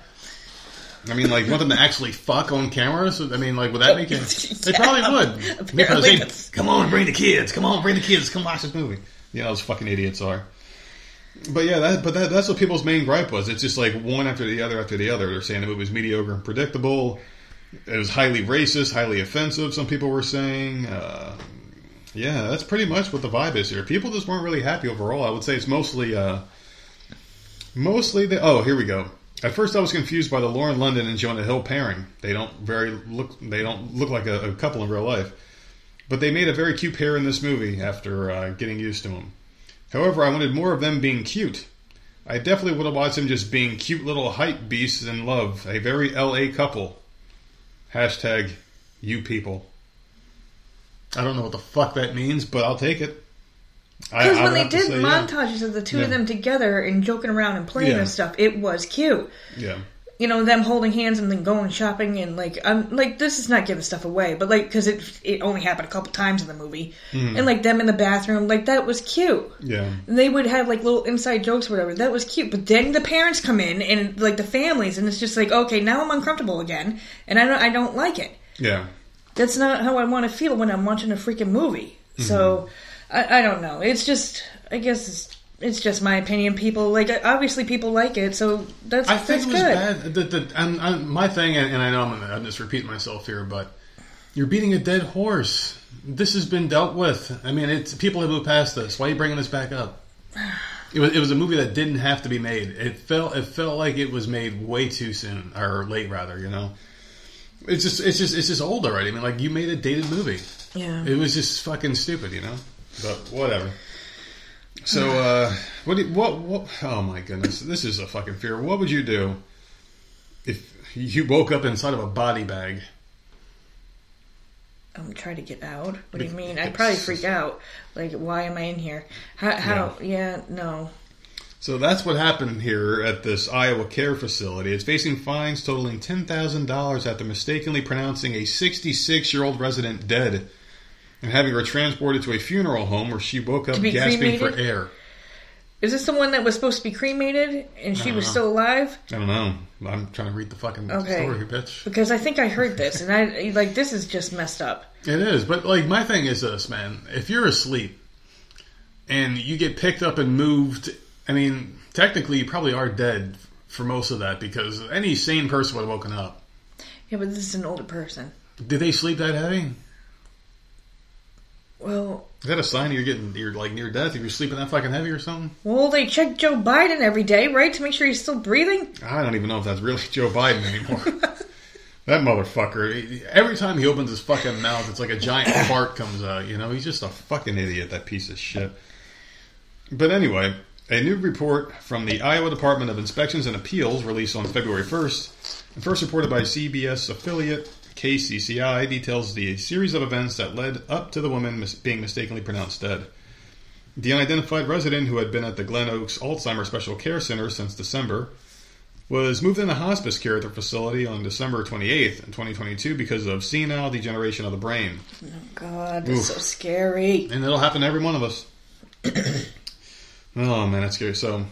I mean, like, want them to actually fuck on camera? So, I mean, like, would that make it? They probably would. Apparently Because they, that's- come on, bring the kids. Come on, bring the kids. Come watch this movie. You know, those fucking idiots are. But yeah, that, but that, that's what people's main gripe was. It's just like one after the other after the other. They're saying the movie was mediocre and predictable. It was highly racist, highly offensive. Some people were saying. Uh, yeah, that's pretty much what the vibe is here. People just weren't really happy overall. I would say it's mostly, uh, mostly the. Oh, here we go. At first, I was confused by the Lauren London and Jonah Hill pairing. They don't very look. They don't look like a, a couple in real life, but they made a very cute pair in this movie after uh, getting used to them. However, I wanted more of them being cute. I definitely would have watched them just being cute little hype beasts in love. A very LA couple. Hashtag you people. I don't know what the fuck that means, but I'll take it. Because when they did say, yeah. montages of the two Yeah. of them together and joking around and playing Yeah. and stuff, it was cute. Yeah. You know, them holding hands and then going shopping and like, I'm like, this is not giving stuff away, but like, because it it only happened a couple times in the movie, Mm-hmm. and like them in the bathroom, like that was cute. Yeah. And they would have like little inside jokes, or whatever. That was cute. But then the parents come in and like the families, and it's just like, okay, now I'm uncomfortable again, and I don't, I don't like it. Yeah. That's not how I want to feel when I'm watching a freaking movie. Mm-hmm. So I, I don't know. It's just, I guess it's, it's just my opinion. People like obviously people like it, so that's I think that's it was good. bad. The, the, and, and my thing, and, and I know I'm, gonna, I'm just repeating myself here, but You're beating a dead horse. This has been dealt with. I mean, it's people have moved past this. Why are you bringing this back up? It was it was a movie that didn't have to be made. It felt it felt like it was made way too soon or late rather. You know, it's just it's just it's just old already. I mean, like you made a dated movie. Yeah. It was just fucking stupid, you know. But whatever. So uh, what do you, what what? Oh my goodness, this is a fucking fear. What would you do if you woke up inside of a body bag? I'm trying to get out. What do you mean? I'd probably freak out. Like, why am I in here? How? how yeah. no. So that's what happened here at this Iowa care facility. It's facing fines totaling $10,000 after mistakenly pronouncing a 66 year old resident dead and having her transported to a funeral home where she woke up gasping for air. Is this the one that was supposed to be cremated and she was Uh-huh. still alive? I don't know. I'm trying to read the fucking Okay. story, bitch. Because I think I heard this, and I like this is just messed up. It is, but like my thing is this, man. If you're asleep and you get picked up and moved, I mean, technically you probably are dead for most of that because any sane person would have woken up. Yeah, but this is an older person. Did they sleep that heavy? Well, Is that a sign you're getting you're like near death if you're sleeping that fucking heavy or something? well, they check Joe Biden every day, right, to make sure he's still breathing. I don't even know if that's really Joe Biden anymore. that motherfucker. Every time he opens his fucking mouth, it's like a giant fart comes out. You know, he's just a fucking idiot. That piece of shit. But anyway, a new report from the Iowa Department of Inspections and Appeals, released on February 1st, and first reported by CBS affiliate KCCI, details the series of events that led up to the woman mis- being mistakenly pronounced dead. The unidentified resident who had been at the Glen Oaks Alzheimer's Special Care Center since December was moved into hospice care at the facility on December 28th, 2022, because of senile degeneration of the brain. Oh God, that's Oof. so scary. And it'll happen to every one of us. oh, man, that's scary. So,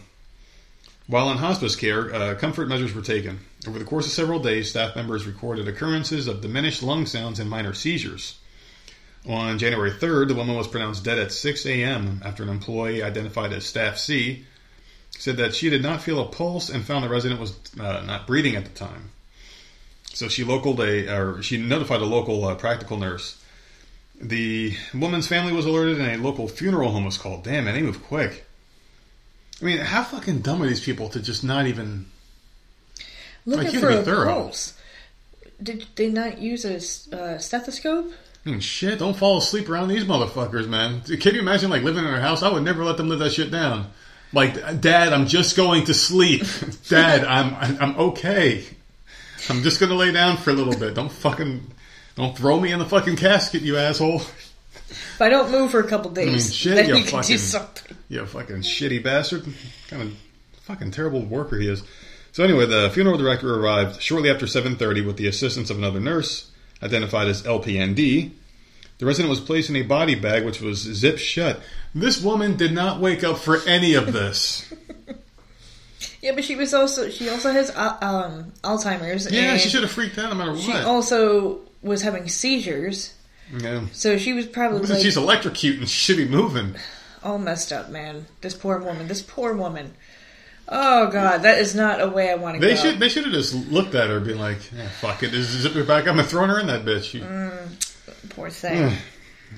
while in hospice care, uh, comfort measures were taken. Over the course of several days, staff members recorded occurrences of diminished lung sounds and minor seizures. On January 3rd, the woman was pronounced dead at 6 a.m. after an employee identified as Staff C said that she did not feel a pulse and found the resident was uh, not breathing at the time. So she localed a, or she notified a local uh, practical nurse. The woman's family was alerted, and a local funeral home was called. Damn, man, they move quick. I mean, how fucking dumb are these people to just not even? Looking you for a thorough. pulse. Did they not use a uh, stethoscope? I shit, don't fall asleep around these motherfuckers, man. Can you imagine like living in their house? I would never let them live that shit down. Like, Dad, I'm just going to sleep. Dad, I'm I'm okay. I'm just gonna lay down for a little bit. Don't fucking don't throw me in the fucking casket, you asshole. If I don't move for a couple days, mean, shit, then you you can fucking- do something. You fucking shitty bastard. Kind of fucking terrible worker he is. So anyway, the funeral director arrived shortly after 7.30 with the assistance of another nurse, identified as LPND. The resident was placed in a body bag which was zipped shut. This woman did not wake up for any of this. Yeah, but she was also she also has uh, um, Alzheimer's. yeah, she should have freaked out no matter what. She also was having seizures, yeah. so she was probably like She's electrocuting. She should be moving. all messed up. Man, this poor woman. This poor woman. Oh God, that is not a way I want to go. They should they should have just looked at her and been like, yeah, fuck it, just zip her back and thrown her in that bitch. She- mm, Poor thing. Mm.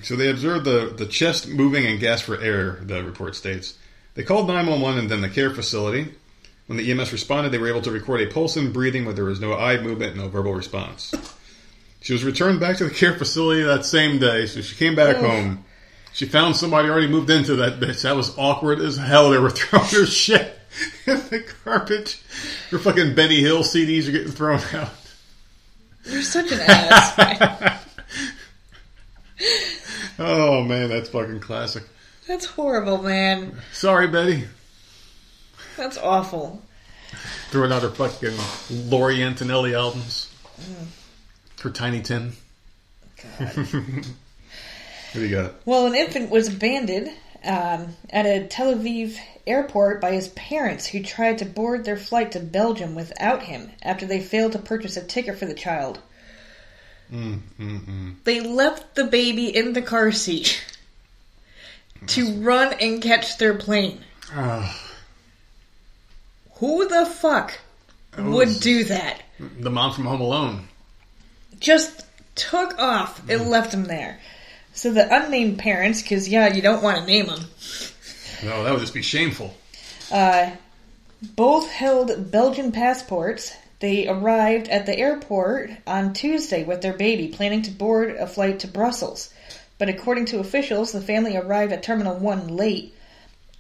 So they observed the, the chest moving and gasp for air, the report states. They called 911 and then the care facility. When the EMS responded, they were able to record a pulse and breathing, but there was no eye movement, no verbal response. She was returned back to the care facility that same day, so she came back home. She found somebody already moved into that bitch. That was awkward as hell. They were throwing her shit the garbage. Your fucking Benny Hill CDs are getting thrown out. You're such an ass. Oh man, that's fucking classic. That's horrible, man. Sorry, Betty. That's awful. Throwing out her fucking Laurie Antonelli albums. Mm. Her Tiny Tim. God. What do you got? Well, an infant was abandoned um, at a Tel Aviv airport by his parents who tried to board their flight to Belgium without him after they failed to purchase a ticket for the child. Mm, mm, mm. They left the baby in the car seat to run and catch their plane. Ah, Who the fuck would do that? the mom from Home Alone. Just took off and left him there. So the unnamed parents, because yeah, you don't want to name them, No, that would just be shameful. uh, both held Belgian passports. They arrived at the airport on Tuesday with their baby, planning to board a flight to Brussels. But according to officials, the family arrived at Terminal 1 late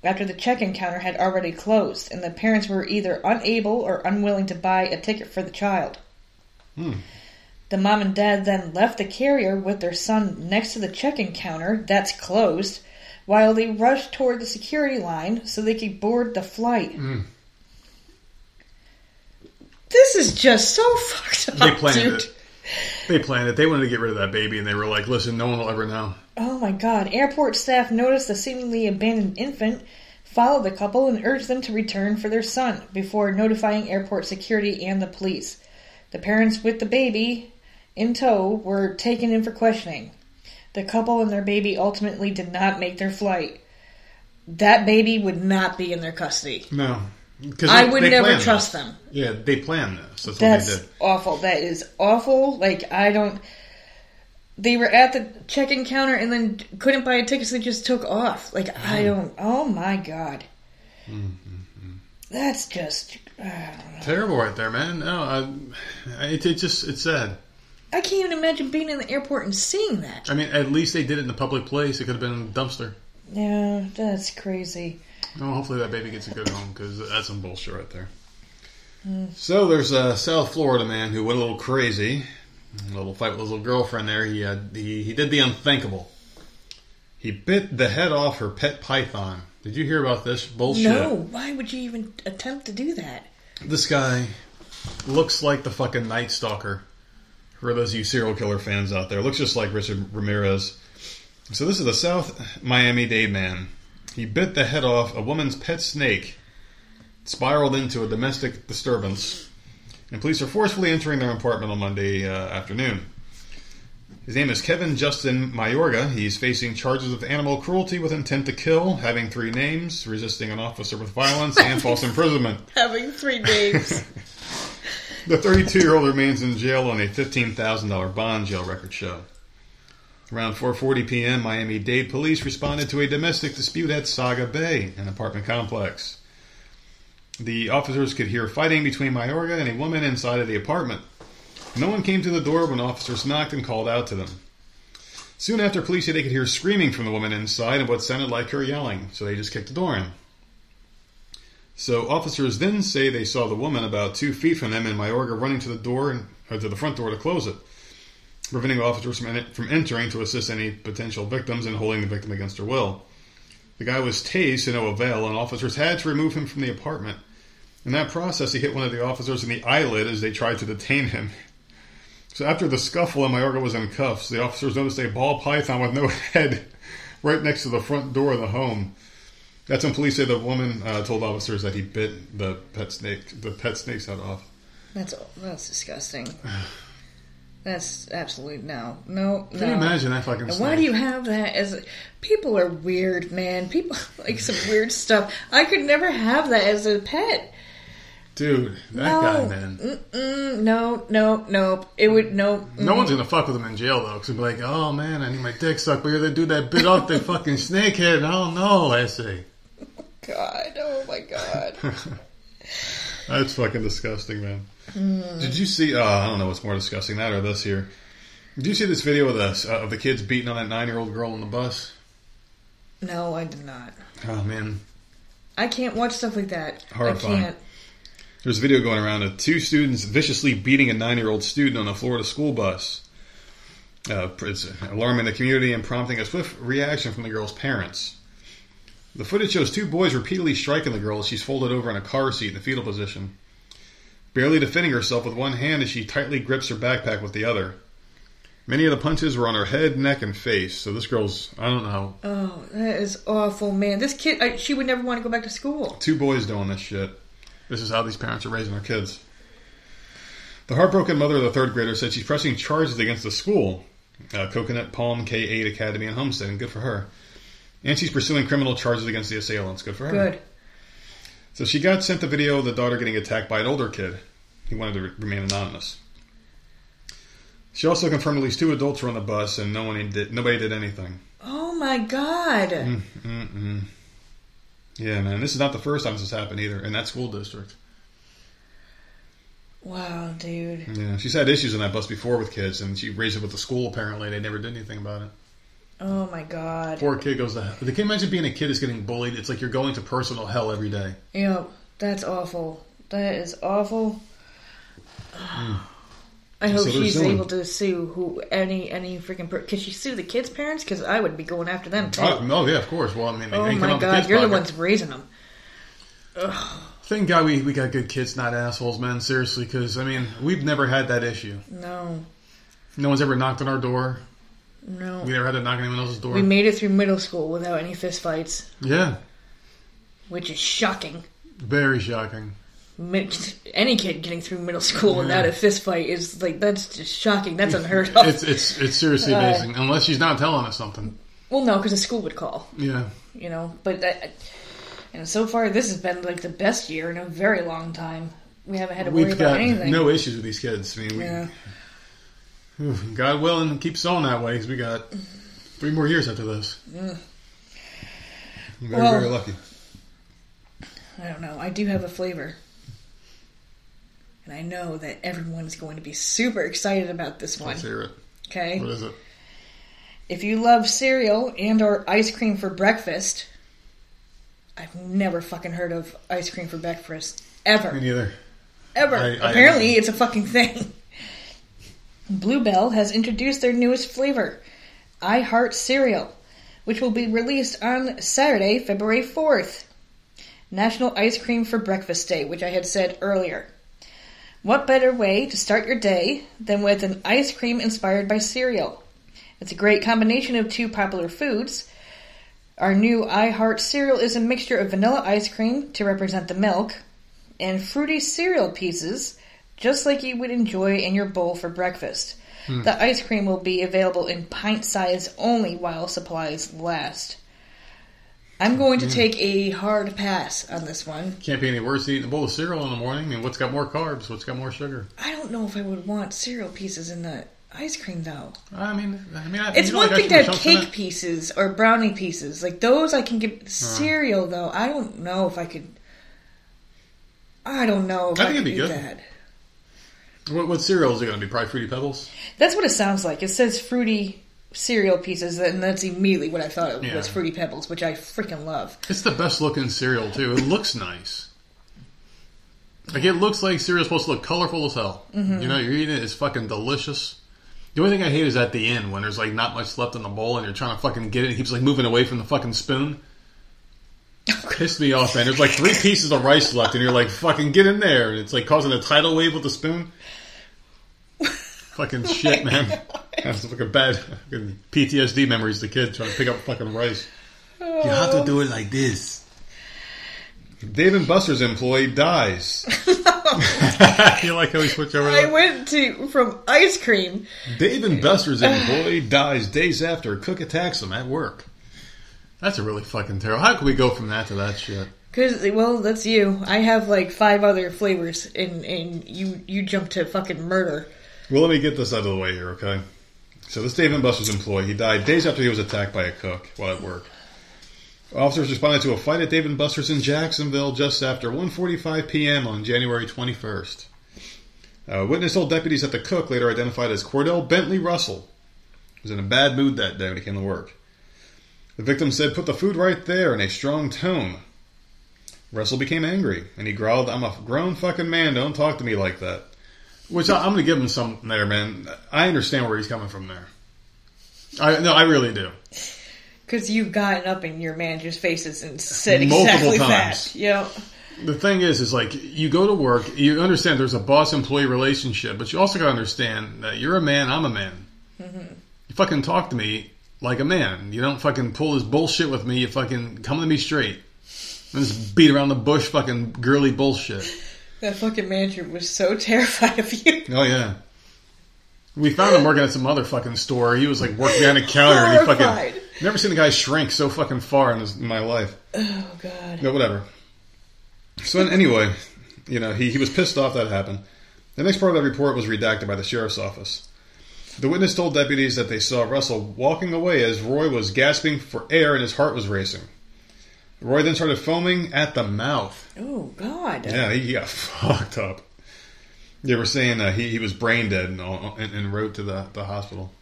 after the check in counter had already closed, and the parents were either unable or unwilling to buy a ticket for the child. Hmm. The mom and dad then left the carrier with their son next to the check in counter that's closed while they rushed toward the security line so they could board the flight. Mm. This is just so fucked up, They planned dude. it. They planned it. They wanted to get rid of that baby, and they were like, "Listen, no one will ever know." Oh my god. Airport staff noticed the seemingly abandoned infant, followed the couple, and urged them to return for their son before notifying airport security and the police. The parents with the baby in tow were taken in for questioning. The couple and their baby ultimately did not make their flight. That baby would not be in their custody. No, because I would never trust them. Yeah, they planned this. That's what That's awful. That is awful. Like I don't. They were at the check-in counter and then couldn't buy a ticket, so they just took off. Like I hmm. don't. Oh my god. Mm-hmm. That's just. I don't know. Terrible, right there, man. No, I, it, it just it's sad. I can't even imagine being in the airport and seeing that. I mean, at least they did it in a public place. It could have been in a dumpster. Yeah, that's crazy. Well, hopefully that baby gets a good home because that's some bullshit right there. So there's a South Florida man who went a little crazy. A little fight with his little girlfriend there. He, uh, he he did the unthinkable. He bit the head off her pet python. Did you hear about this bullshit? No, why would you even attempt to do that? This guy looks like the fucking Night Stalker. For those of you serial killer fans out there, looks just like Richard Ramirez. So this is a South Miami Dade man. He bit the head off a woman's pet snake, spiraled into a domestic disturbance, and police are forcefully entering their apartment on Monday uh, afternoon. His name is Kevin Justin Mayorga. He's facing charges of animal cruelty with intent to kill, having three names, resisting an officer with violence, and false imprisonment. Having three names. The 32 year old remains in jail on a $15,000 bond, jail records show. Around 4:40 p.m., Miami Dade police responded to a domestic dispute at Saga Bay, an apartment complex. The officers could hear fighting between Mayorga and a woman inside of the apartment. No one came to the door when officers knocked and called out to them. Soon after, police said they could hear screaming from the woman inside and what sounded like her yelling, so they just kicked the door in. So officers then say they saw the woman about two feet from them and Mayorga running to the door and to the front door to close it, preventing officers from, from entering to assist any potential victims and holding the victim against her will. The guy was tased to no avail, and officers had to remove him from the apartment. In that process, he hit one of the officers in the eyelid as they tried to detain him. So after the scuffle and Mayorga was in cuffs, the officers noticed a ball python with no head right next to the front door of the home. That's when police say the woman uh, told officers that he bit the pet snake, the pet snake's head off. That's that's disgusting. That's absolutely no, no, Can no. you imagine that fucking snake? why do you have that as people are weird, man. People like some weird stuff. I could never have that as a pet. Dude, that no, guy, man. Mm-mm, no, no, no. It would no. No one's gonna fuck with him in jail though, because he'll be like, "Oh man, I need my dick sucked." But you're the dude that bit off the fucking snakehead. I don't know. I say God, oh my God. that's fucking disgusting, man. Did you see? Uh, I don't know what's more disgusting, that or this here. Did you see this video of the uh, of the kids beating on that nine year old girl on the bus? no, I did not. Oh man, I can't watch stuff like that. Horrifying. I can't. There's a video going around of two students viciously beating a nine year old student on a Florida school bus. Uh, it's alarming the community and prompting a swift reaction from the girl's parents. The footage shows two boys repeatedly striking the girl as she's folded over in a car seat in the fetal position, barely defending herself with one hand as she tightly grips her backpack with the other. Many of the punches were on her head, neck, and face. So this girl's, I don't know, Oh, that is awful, man. This kid, I, she would never want to go back to school. Two boys doing this shit. This is how these parents are raising their kids. The heartbroken mother of the third grader said she's pressing charges against the school, uh, Coconut Palm K 8 Academy in Homestead, and good for her. And she's pursuing criminal charges against the assailants. Good for her. Good. So she got sent the video of the daughter getting attacked by an older kid. He wanted to re- remain anonymous. She also confirmed at least two adults were on the bus, and no one did. Nobody did anything. Oh my god. Mm-mm. Yeah, man, this is not the first time this has happened either in that school district. Wow, dude. Yeah, she's had issues on that bus before with kids, and she raised it with the school. Apparently, they never did anything about it. Oh my god. Poor kid goes to hell. Can you imagine being a kid that's getting bullied? It's like you're going to personal hell every day. Yep, that's awful. That is awful. I hope So she's suing. able to sue who any any freaking. Per- Can she sue the kids' parents? Because I would be going after them too. Oh, oh, yeah, of course. Well, I mean, they oh my god, you're the ones raising them. Thank God we, we got good kids, not assholes, man. Seriously, because I mean, we've never had that issue. No, No one's ever knocked on our door. No. We never had to knock on anyone else's door. We made it through middle school without any fistfights, yeah, which is shocking. very shocking. Mi- Any kid getting through middle school without a fistfight is like that's just shocking. That's unheard of. It's it's it's seriously Uh, amazing. Unless she's not telling us something. well, no, because the school would call. Yeah, you know. But that, and so far, this has been like the best year in a very long time. We haven't had to worry we've about got anything. no issues with these kids. I mean, we, yeah, God willing, keep on that way because we got three more years after this. Mm. Very Well- very lucky. I don't know. I do have a flavor, and I know that everyone's going to be super excited about this one. Let's hear it. Okay, What is it? if you love cereal and or ice cream for breakfast, I've never fucking heard of ice cream for breakfast ever. Me neither. Ever. I- I- Apparently, it's a fucking thing. Blue Bell has introduced their newest flavor, I Heart Cereal, which will be released on Saturday, February 4th. National Ice Cream for Breakfast Day, which I had said earlier. What better way to start your day than with an ice cream inspired by cereal? It's a great combination of two popular foods. Our new I Heart cereal is a mixture of vanilla ice cream to represent the milk and fruity cereal pieces, just like you would enjoy in your bowl for breakfast. Hmm. The ice cream will be available in pint size only while supplies last. I'm going to hmm. take a hard pass on this one. Can't be any worse than eating a bowl of cereal in the morning. And what's got more carbs? What's got more sugar? I don't know if I would want cereal pieces in the ice cream though. I mean, I mean, I, It's one like thing to have cake pieces or brownie pieces. Like those I can give cereal though. I don't know if I could I don't know if I think could it'd be good. that. What, what cereal is it going to be? Probably Fruity Pebbles. That's what it sounds like. It says fruity cereal pieces, and that's immediately what I thought it Yeah. was Fruity Pebbles, which I freaking love. It's the best looking cereal too. It looks nice. Like it looks like cereal's supposed to look colorful as hell. Mm-hmm. You know, you're eating it. It's fucking delicious. The only thing I hate is at the end when there's like not much left in the bowl and you're trying to fucking get it. It keeps like moving away from the fucking spoon. Pissed me off, man. There's like three pieces of rice left, and you're like, "Fucking get in there!" And it's like causing a tidal wave with the spoon. Fucking shit, man. That's a fucking bad fucking PTSD memories. The kid trying to pick up fucking rice. You have to do it like this. Dave and Buster's employee dies. you like how we switch over? I That? went to from ice cream. Dave and Buster's employee dies days after a cook attacks him at work. That's a really fucking terrible. How can we go from that to that shit? Cause well, that's you. I have like five other flavors, and and you you jump to fucking murder. Well, let me get this out of the way here, okay? So this Dave and Buster's employee, he died days after he was attacked by a cook while at work. Officers responded to a fight at Dave and Buster's in Jacksonville just after 1:45 p.m. on January 21st. A witness told deputies that the cook, later identified as Cordell Bentley Russell, was in a bad mood that day when he came to work. The victim said, "Put the food right there" in a strong tone. Russell became angry and he growled, "I'm a grown fucking man. Don't talk to me like that." Which I, I'm going to give him some there, man. I understand where he's coming from there. I no, I really do. Cause you've gotten up in your manager's faces and said Multiple exactly times. that. You know, The thing is, is like you go to work, you understand there's a boss-employee relationship, but you also got to understand that you're a man, I'm a man. Mm-hmm. You fucking talk to me like a man. You don't fucking pull this bullshit with me. You fucking come to me straight. And just beat around the bush, fucking girly bullshit. That fucking manager was so terrified of you. Oh yeah. We found him working at some other fucking store. He was like working behind a counter, and he fucking never seen a guy shrink so fucking far in, his, in my life. Oh god. No, whatever. So anyway, you know, he, he was pissed off that happened. The next part of that report was redacted by the sheriff's office. The witness told deputies that they saw Russell walking away as Roy was gasping for air and his heart was racing. Roy then started foaming at the mouth. Oh God. Yeah, he got fucked up. They were saying uh, he, he was brain dead and, all- and, and wrote to the, the hospital.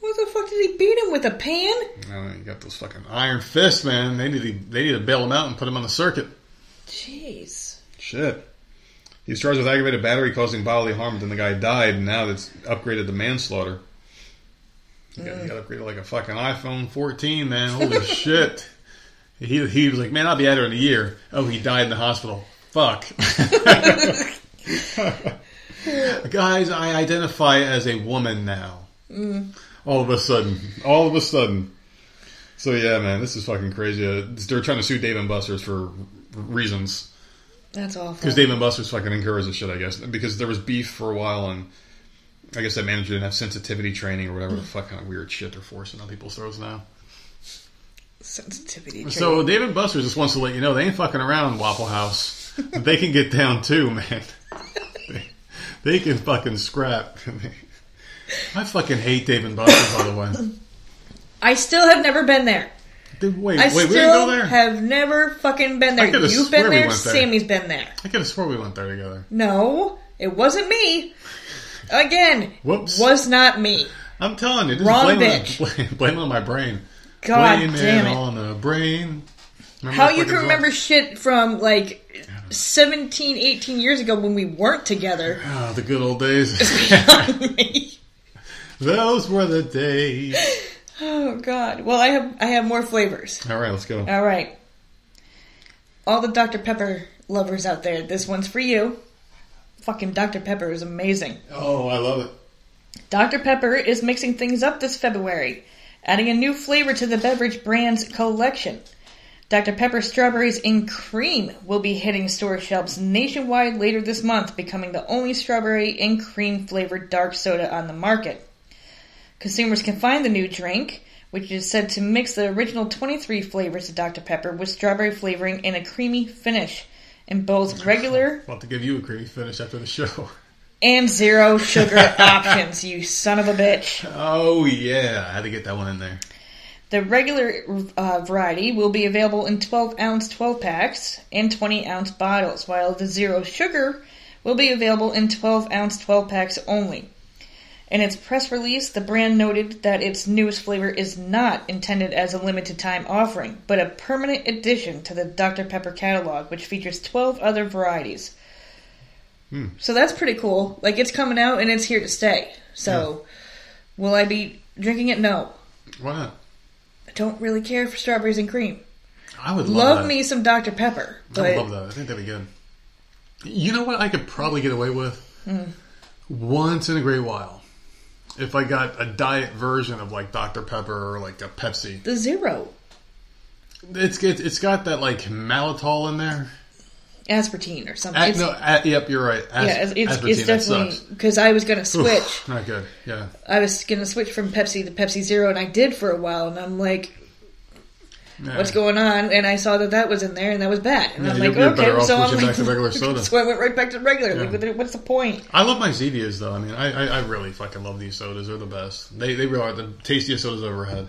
What the fuck did he beat him with a pan? Uh, you got those fucking iron fists, man. They need to they need to bail him out and put him on the circuit. Jeez. Shit. He was charged with aggravated battery causing bodily harm, then the guy died, and now it's upgraded to manslaughter. He got, he got upgraded like a fucking iPhone 14, man. Holy shit. He, he was like, man, I'll be out here in a year. Oh, he died in the hospital. Fuck. Guys, I identify as a woman now. All of a sudden. All of a sudden. So, yeah, man, this is fucking crazy. Uh, they're trying to sue Dave and Buster's for reasons. That's awful. Because Dave and Buster's fucking encouraged the shit, I guess. Because there was beef for a while, and I guess that manager didn't have sensitivity training or whatever the fuck kind of weird shit they're forcing on people's throats now. Sensitivity. So Dave and Buster's just wants to let you know they ain't fucking around Waffle House. they can get down too, man. they, they can fucking scrap. I fucking hate Dave and Buster's, by the way. I still have never been there. Dude, wait, I wait, we didn't go there? have never fucking been there. You've been we there. there. Sammy's been there. I could have swore we went there together. No, it wasn't me. Again, Whoops. was not me. I'm telling you, just Wrong blame, bitch. It, blame, blame on my brain. God damn it. on the brain. Remember How you can song? remember shit from like 17, 18 years ago when we weren't together? Oh, the good old days. Those were the days. oh God. Well, I have I have more flavors. All right, let's go. All right. All the Dr. Pepper lovers out there, this one's for you. Fucking Dr. Pepper is amazing. Oh, I love it. Dr. Pepper is mixing things up this February, adding a new flavor to the beverage brand's collection. Dr. Pepper Strawberries and Cream will be hitting store shelves nationwide later this month, becoming the only strawberry and cream flavored dark soda on the market. Consumers can find the new drink, which is said to mix the original 23 flavors of Dr. Pepper with strawberry flavoring and a creamy finish in both regular About to give you a creamy finish after the show. and zero sugar options, you son of a bitch. Oh yeah, I had to get that one in there. The regular uh, variety will be available in 12 ounce 12 packs and 20 ounce bottles, while the zero sugar will be available in 12 ounce 12 packs only. In its press release, the brand noted that its newest flavor is not intended as a limited time offering, but a permanent addition to the Dr. Pepper catalog, which features 12 other varieties. Hmm. So that's pretty cool. Like, it's coming out and it's here to stay. So, will I be drinking it? No. Why not? I don't really care for strawberries and cream. I would love, Love me some Dr. Pepper, I would love that. I think that'd be good. You know what? I could probably get away with Hmm. once in a great while. If I got a diet version of like Dr Pepper or like a Pepsi, the zero it's it's, it's got that like maltitol in there. Aspartame or something. A- It's, no, a- yep, you're right. As, yeah, it's, it's, it's definitely because I was gonna switch. Oof, not good. Yeah. I was gonna switch from Pepsi to Pepsi Zero, and I did for a while. And I'm like, yeah. "What's going on?" And I saw that that was in there, and that was bad. And Yeah, I'm like, "Okay." So I'm like, back to regular soda. so I went right back to regular. Yeah. Like, what's the point? I love my Zevias though. I mean, I, I, I really fucking love these sodas. They're the best. They they really are the tastiest sodas I've ever had.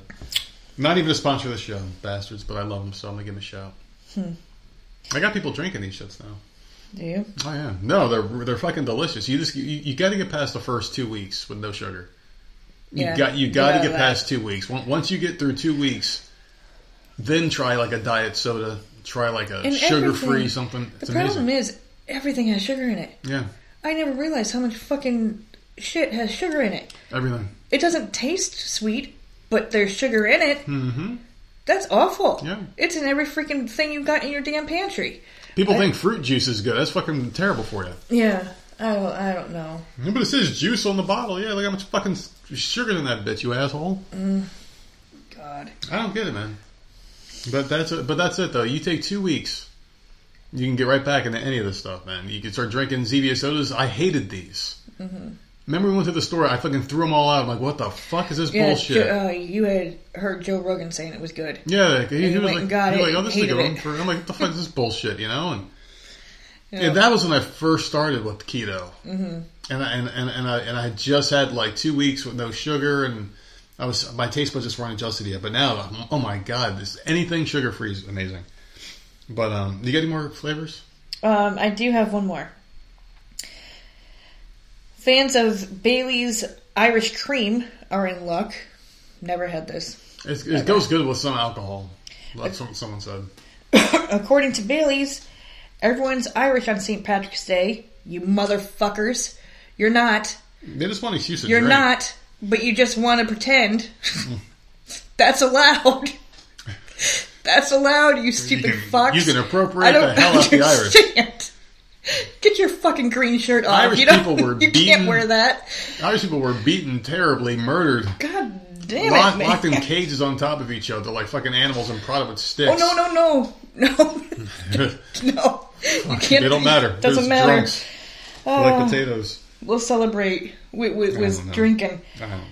Not even a sponsor of the show, bastards. But I love them, so I'm gonna give them a shout. Hmm. I got people drinking these shits now. Do you? Oh yeah, no, they're they're fucking delicious. You just you, you got to get past the first two weeks with no sugar. You Yeah, got you got to get that. past two weeks. Once you get through two weeks, then try like a diet soda. Try like a And sugar free something. It's The problem amazing. is everything has sugar in it. yeah, I never realized how much fucking shit has sugar in it. everything. It doesn't taste sweet, but there's sugar in it. hmm That's awful. Yeah. It's in every freaking thing you've got in your damn pantry. People I- think fruit juice is good. That's fucking terrible for you. Yeah. I don't, I don't know. Yeah, But it says juice on the bottle. Yeah, look how much fucking sugar in that bitch, you asshole. God. I don't get it, man. But that's it. But that's it, though. You take two weeks, you can get right back into any of this stuff, man. You can start drinking Zevia sodas. I hated these. Mm-hmm. Remember we went to the store? I fucking threw them all out. I'm like, what the fuck is this Yeah, bullshit? Jo- uh, you had heard Joe Rogan saying it was good. yeah, like, he, he was like, got he was like, oh, this is good. For, I'm like, what the fuck is this bullshit, you know? And Yeah. yeah, that was when I first started with keto. Mm-hmm. and I, and and and I, and I had just had like two weeks with no sugar, and I was my taste buds just weren't adjusted yet. But now, oh my god, this anything sugar free is amazing. But um, do you got any more flavors? Um, I do have one more. Fans of Bailey's Irish Cream are in luck. Never had this. It's, it goes good with some alcohol. That's what someone said. According to Bailey's, everyone's Irish on St. Patrick's Day. You motherfuckers. You're not. They just want You're drink. not, but you just want to pretend. That's allowed. That's allowed, you stupid can- fucks. you can appropriate the hell out the Irish. Get your fucking green shirt off. Irish you people were You beaten. can't wear that. Irish people were beaten terribly, murdered, God damn locked, it, man. locked in cages on top of each other like fucking animals and prodded with sticks. Oh no no no no no! You can't. they don't matter. It Doesn't There's matter. Oh, like potatoes. we'll celebrate with, with, with drinking. I don't know.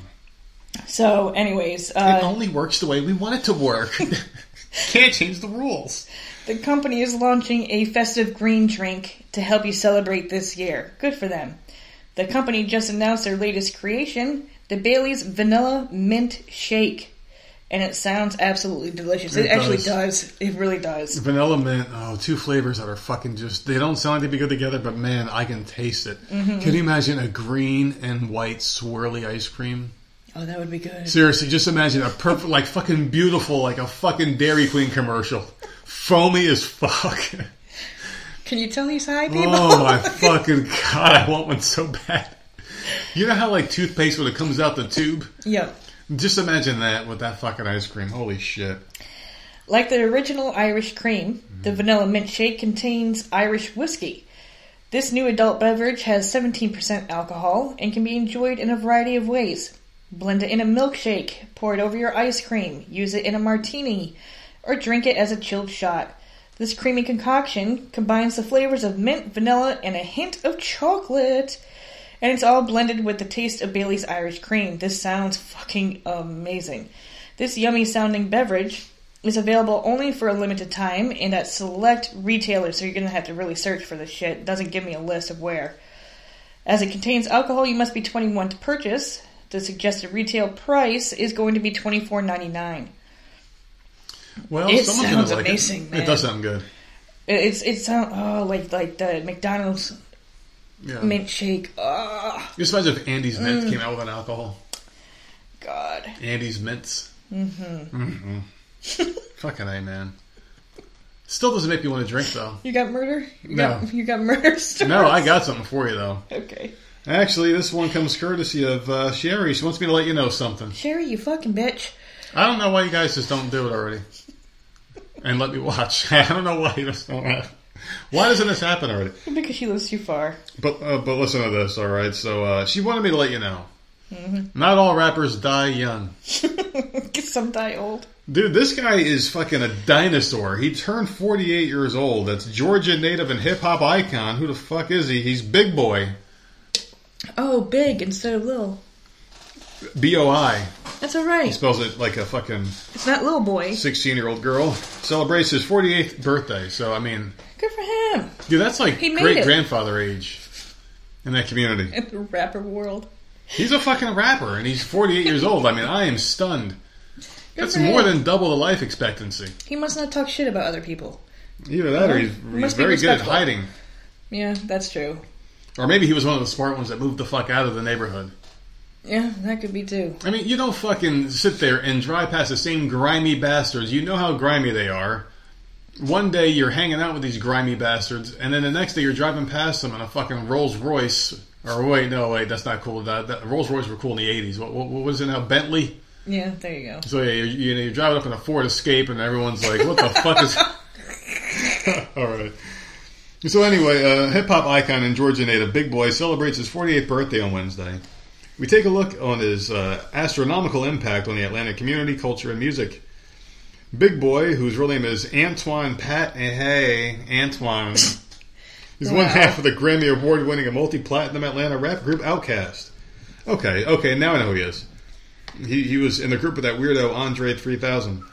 So, anyways, It uh, only works the way we want it to work. Can't change the rules. The company is launching a festive green drink to help you celebrate this year. Good for them. The company just announced their latest creation, the Bailey's Vanilla Mint Shake. And it sounds absolutely delicious. It, It actually does. does. It really does. Vanilla mint, oh, two flavors that are fucking just, they don't sound like they'd be good together, but man, I can taste it. Mm-hmm. Can you imagine a green and white swirly ice cream? Oh, that would be good. Seriously, just imagine a perfect, like fucking beautiful, like a fucking Dairy Queen commercial. Foamy as fuck. Can you tell he's high, people? Oh my fucking god, I want one so bad. You know how like toothpaste when it comes out the tube? Yep. Just imagine that with that fucking ice cream. Holy shit. Like the original Irish cream, the mm-hmm. vanilla mint shake contains Irish whiskey. This new adult beverage has 17% alcohol and can be enjoyed in a variety of ways. Blend it in a milkshake, pour it over your ice cream, use it in a martini, or drink it as a chilled shot. This creamy concoction combines the flavors of mint, vanilla, and a hint of chocolate. And it's all blended with the taste of Bailey's Irish cream. This sounds fucking amazing. This yummy sounding beverage is available only for a limited time and at select retailers, so you're gonna have to really search for this shit. It doesn't give me a list of where. As it contains alcohol, you must be 21 to purchase. The suggested retail price is going to be $24.99. Well, It sounds like amazing, it. man. It does sound good. It- It's it's sound oh like like the McDonald's Yeah. mint shake. Oh Just imagine if Andes Mm. Mint came out with an alcohol. God. Andes Mints. Mm-hmm. mm-hmm. fucking A, man. Still doesn't make me want to drink, though. You got murder? You No. got you got murder stories? No, I got something for you, though. Okay. Actually, this one comes courtesy of uh, Sherry. She wants me to let you know something. Sherry, you fucking bitch. I don't know why you guys just don't do it already. And let me watch. I don't know why you just don't have. Why doesn't this happen already? Because she lives too far. But uh, but listen to this, all right? So uh, she wanted me to let you know. Not all rappers die young. Get some die old. Dude, this guy is fucking a dinosaur. He turned 48 years old. That's Georgia native and hip hop icon. Who the fuck is he? He's Big Boi. Oh, big instead of little. B O I. That's alright. He spells it like a fucking It's that little boy. 16 year old girl. Celebrates his 48th birthday. So, I mean, Good for him. dude, that's like He made great grandfather age in that community. In the rapper world. He's a fucking rapper and he's 48 years old. I mean, I am stunned. That's for more him. than double the life expectancy. He must not talk shit about other people. Either that or he's, he's must be very good at respectful. hiding. Yeah, that's true. Or maybe he was one of the smart ones that moved the fuck out of the neighborhood. Yeah, that could be too. I mean, you don't fucking sit there and drive past the same grimy bastards. You know how grimy they are. One day you're hanging out with these grimy bastards, and then the next day you're driving past them in a fucking Rolls Royce. Or wait, no, wait, that's not cool. That, that Rolls Royce were cool in the '80s. What, what, what was it now? Bentley. Yeah, there you go. So yeah, you're, you know, you're driving up in a Ford Escape, and everyone's like, "What the fuck is?" All right. So anyway, uh, hip hop icon and Georgia native Big Boi celebrates his 48th birthday on Wednesday. We take a look on his uh, astronomical impact on the Atlanta community, culture, and music. Big Boi, whose real name is Antwan Pat, eh, hey Antoine, is one half of the Grammy Award-winning and multi-platinum Atlanta rap group Outkast. Okay, okay, now I know who he is. He, he was in the group with that weirdo Andre 3000.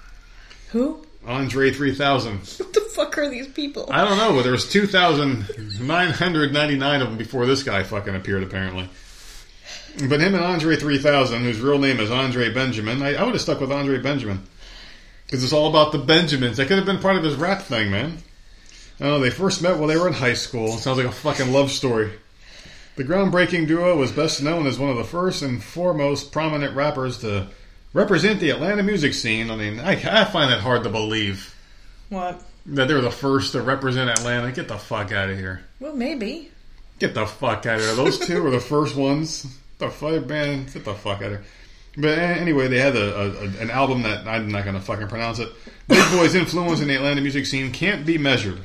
Who? Andre 3000. What the fuck are these people? I don't know, but there was 2,999 of them before this guy fucking appeared, apparently. But him and Andre 3000, whose real name is Andre Benjamin, I, I would have stuck with Andre Benjamin. Because it's all about the Benjamins. That could have been part of his rap thing, man. Oh, they first met while they were in high school. Sounds like a fucking love story. The groundbreaking duo was best known as one of the first and foremost prominent rappers to represent the Atlanta music scene. I mean, I, I find that hard to believe What? that they were the first to represent Atlanta. Get the fuck out of here. Well, maybe. Get the fuck out of here. Those two were the first ones. The fuck, man. Get the fuck out of here. But anyway, they had a, a, an album that I'm not going to fucking pronounce it. Big Boi's influence in the Atlanta music scene can't be measured.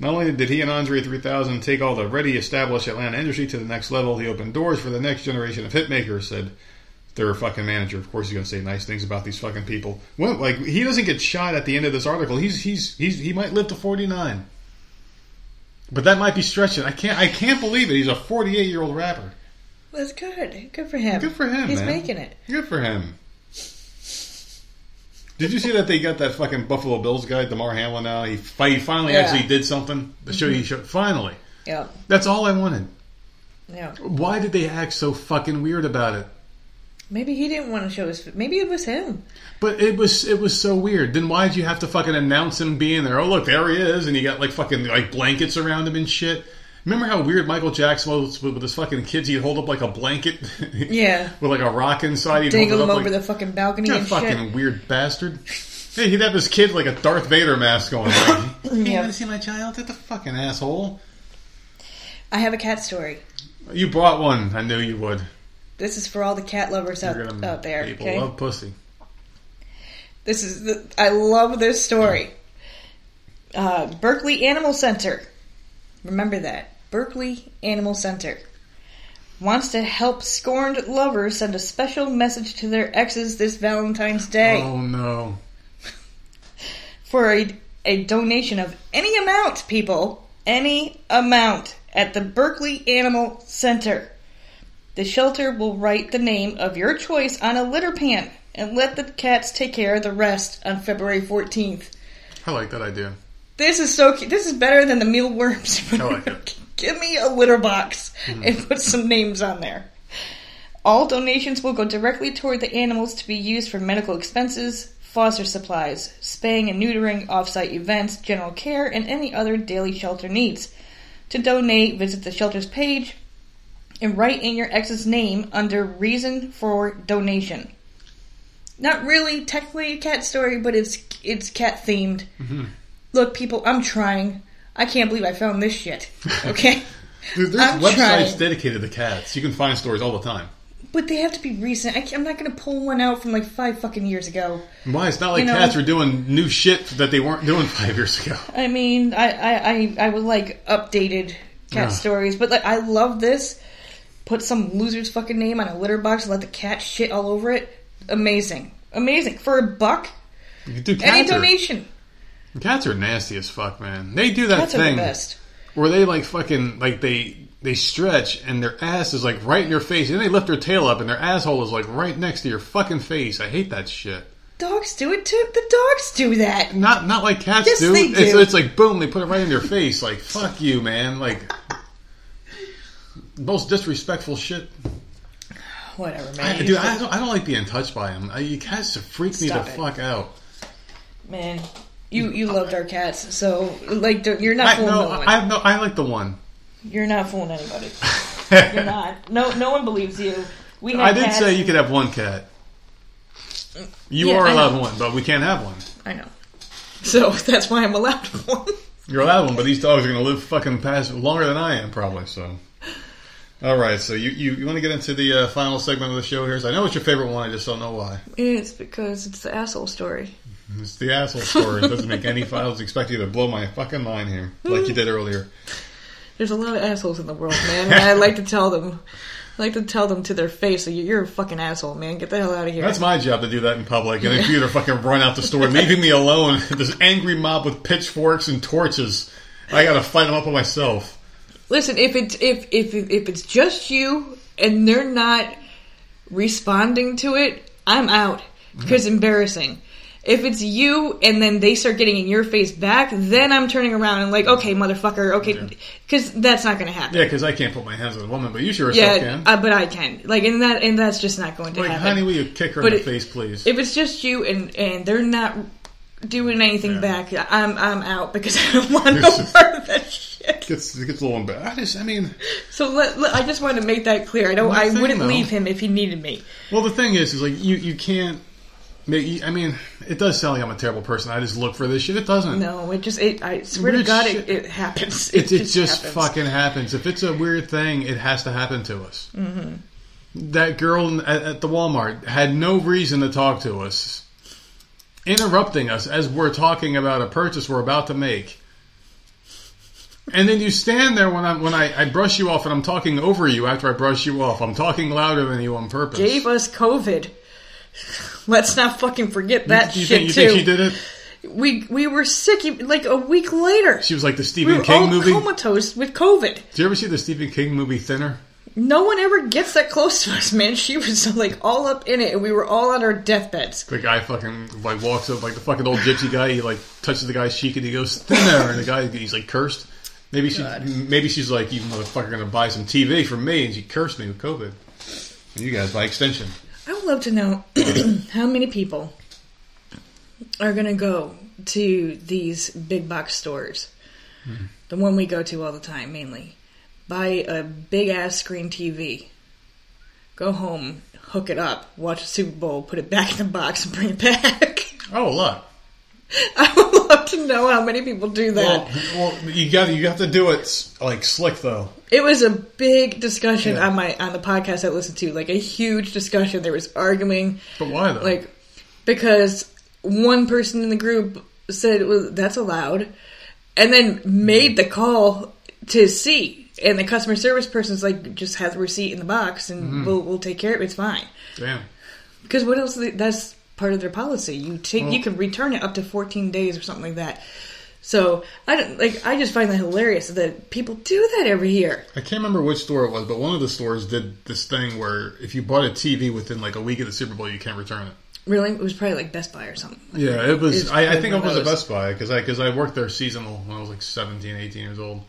Not only did he and Andre 3000 take all the already established Atlanta industry to the next level, he opened doors for the next generation of hitmakers, said their fucking manager. Of course, he's going to say nice things about these fucking people. Well, like, he doesn't get shot at the end of this article. He's, he's, he's, he might live to 49. But that might be stretching. I can't, I can't believe it. He's a 48 year old rapper. That's good. Good for him. Good for him, He's man. making it. Good for him. Did you see that they got that fucking Buffalo Bills guy, Damar Hamlin? Now he, fi- he finally Yeah. Mm-hmm. actually did something. The show he showed. Finally, Yeah. that's all I wanted. Yeah. Why did they act so fucking weird about it? Maybe he didn't want to show his. Maybe it was him. But it was it was so weird. Then why did you have to fucking announce him being there? Oh look, there he is, and you got like fucking like blankets around him and shit. Remember how weird Michael Jackson was with, with his fucking kids? He'd hold up like a blanket, Yeah. with like a rock inside. He'd Dangle hold him over like, the fucking balcony That and fucking shit. weird bastard. Hey, he'd have his kid like a Darth Vader mask on. Like, hey, you want to see my child? Get the fucking asshole. I have a cat story. You brought one. I knew you would. This is for all the cat lovers out, gonna out there. People Okay. love pussy. This is the, I love this story. Uh, Berkeley Animal Center. Remember that. Berkeley Animal Center wants to help scorned lovers send a special message to their exes this Valentine's Day Oh no. for a, a donation of any amount, people. Any amount at the Berkeley Animal Center. The shelter will write the name of your choice on a litter pan and let the cats take care of the rest on February 14th. I like that idea. This is so cute. This is better than the mealworms. Oh, I like it. Give me a litter box mm-hmm. and put some names on there. All donations will go directly toward the animals to be used for medical expenses, foster supplies, spaying and neutering, off-site events, general care, and any other daily shelter needs. To donate, visit the shelter's page and write in your ex's name under reason for donation. Not really technically a cat story, but it's it's cat themed. Mm-hmm. Look, people, I'm trying. I can't believe I found this shit. Okay, Dude, there's I'm websites trying. dedicated to cats. You can find stories all the time. but they have to be recent. I, am not going to pull one out from like five fucking years ago. Why? It's not like You know- cats are doing new shit that they weren't doing five years ago. I mean, I I I, I would like updated cat stories, but like I love this. Put some loser's fucking name on a litter box and let the cat shit all over it. Amazing, amazing for a buck. You can do Any donation. Cats are nasty as fuck, man. They do that Cats the thing best. where they like fucking like they they stretch and their ass is like right in your face, and they lift their tail up and their asshole is like right next to your fucking face. I hate that shit. Dogs do it too. The dogs do that. Not not like cats Yes, do. they It's, do. it's like boom, they put it right in your face. Like fuck you, man. Like most disrespectful shit. Whatever, I, man. dude, I don't, I don't like being touched by them. I, you cats freak me the it. fuck out. man, you you loved our cats, so like you're not I, fooling no, no one. I no, I like the one. You're not fooling anybody. You're not. No, no one believes you. We had I did say you could have one cat. You Yeah, are I allowed one, but we can't have one. I know. So that's why I'm allowed one. You're allowed one, but these dogs are going to live fucking past longer than I am, probably. So, all right. So you you, you want to get into the uh, final segment of the show here? So I know it's your favorite one. I just don't know why. It's because it's the asshole story. It's the asshole story. It doesn't make any. I was expecting you to blow my fucking mind here, like you did earlier. There's a lot of assholes in the world, man, and I like to tell them, I like to tell them to their face, you're a fucking asshole, man. Get the hell out of here. That's my job to do that in public, and then for you to fucking run out the store, leaving me alone. This angry mob with pitchforks and torches. I got to fight them up by myself. Listen, if it's if if if it's just you and they're not responding to it, I'm out because it's embarrassing. If it's you and then they start getting in your face back, then I'm turning around and like, okay, motherfucker, okay, because that's not going to happen. Yeah, because I can't put my hands on a woman, but you sure as Yeah, can. uh, but I can. Like, and that and that's just not going to like, happen. honey, will you kick her But in the it- face, please? if it's just you and and they're not doing anything Yeah. back, I'm I'm out because I don't want no part of that shit. Gets it gets a little embarrassed. I just, I mean, So let, let- I just wanted to make that clear. I don't. I thing, wouldn't though- leave him if he needed me. well, the thing is, is like you you can't. I mean, it does sound like I'm a terrible person. I just look for this shit. It doesn't. No, it just. It, I swear to God, it, it happens. It, it just happens. fucking happens. If it's a weird thing, it has to happen to us. Mm-hmm. That girl at, at the Walmart had no reason to talk to us, interrupting us as we're talking about a purchase we're about to make. And then you stand there when I when I, I brush you off and I'm talking over you after I brush you off. I'm talking louder than you on purpose. Gave us COVID. Let's not fucking forget that you shit think you too. think she did it? We we were sick like a week later. She was like the Stephen we were King all movie. comatose with COVID. Did you ever see the Stephen King movie Thinner? No one ever gets that close to us, man. She was like all up in it, and we were all on our deathbeds. The guy fucking like walks up like the fucking old gypsy guy. He like touches the guy's cheek and he goes thinner, and the guy he's like cursed. Maybe she God. maybe she's like you motherfucker gonna buy some TV from me, and she cursed me with COVID. And you guys by extension. I would love to know how many people are going to go to these big box stores, hmm. the one we go to all the time mainly, buy a big ass screen TV, go home, hook it up, watch the Super Bowl, put it back in the box, and bring it back. Oh, a lot. I would love to know how many people do that. Well, well, you got you have to do it like slick though. It was a big discussion Yeah. on my on the podcast I listened to, like a huge discussion. There was arguing, But why though? like because one person in the group said well, that's allowed, and then made the call to see, and the customer service person's like just have the receipt in the box, and mm. we'll we'll take care of it. It's fine. damn. Because what else? That's part of their policy. You take you can return it up to 14 days or something like that. So I don't like. I just find that hilarious that people do that every year. I can't remember which store it was, but one of the stores did this thing where if you bought a TV within like a week of the Super Bowl, you can't return it. Really, it was probably like Best Buy or something. Yeah, it was. It's I, I think it was a. Best Buy because I because I worked there seasonal when I was like 17, 18 years old.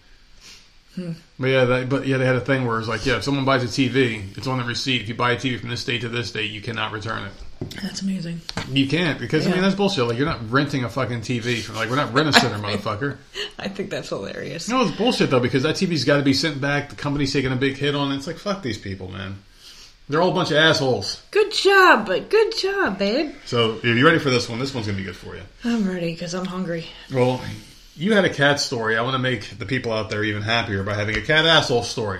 Hmm. But yeah, that, but yeah, they had a thing where it was like, yeah, if someone buys a TV, it's on the receipt. If you buy a TV from this date to this date, you cannot return it. That's amazing. You can't because I mean that's bullshit. Like you're not renting a fucking TV like we're not rent a center, motherfucker. I think that's hilarious. No, it's bullshit though because that TV's got to be sent back. The company's taking a big hit on it. It's like fuck these people, man. They're all a bunch of assholes. Good job, but good job, babe. So if you're ready for this one, this one's gonna be good for you. I'm ready because I'm hungry. Well, you had a cat story. I want to make the people out there even happier by having a cat asshole story.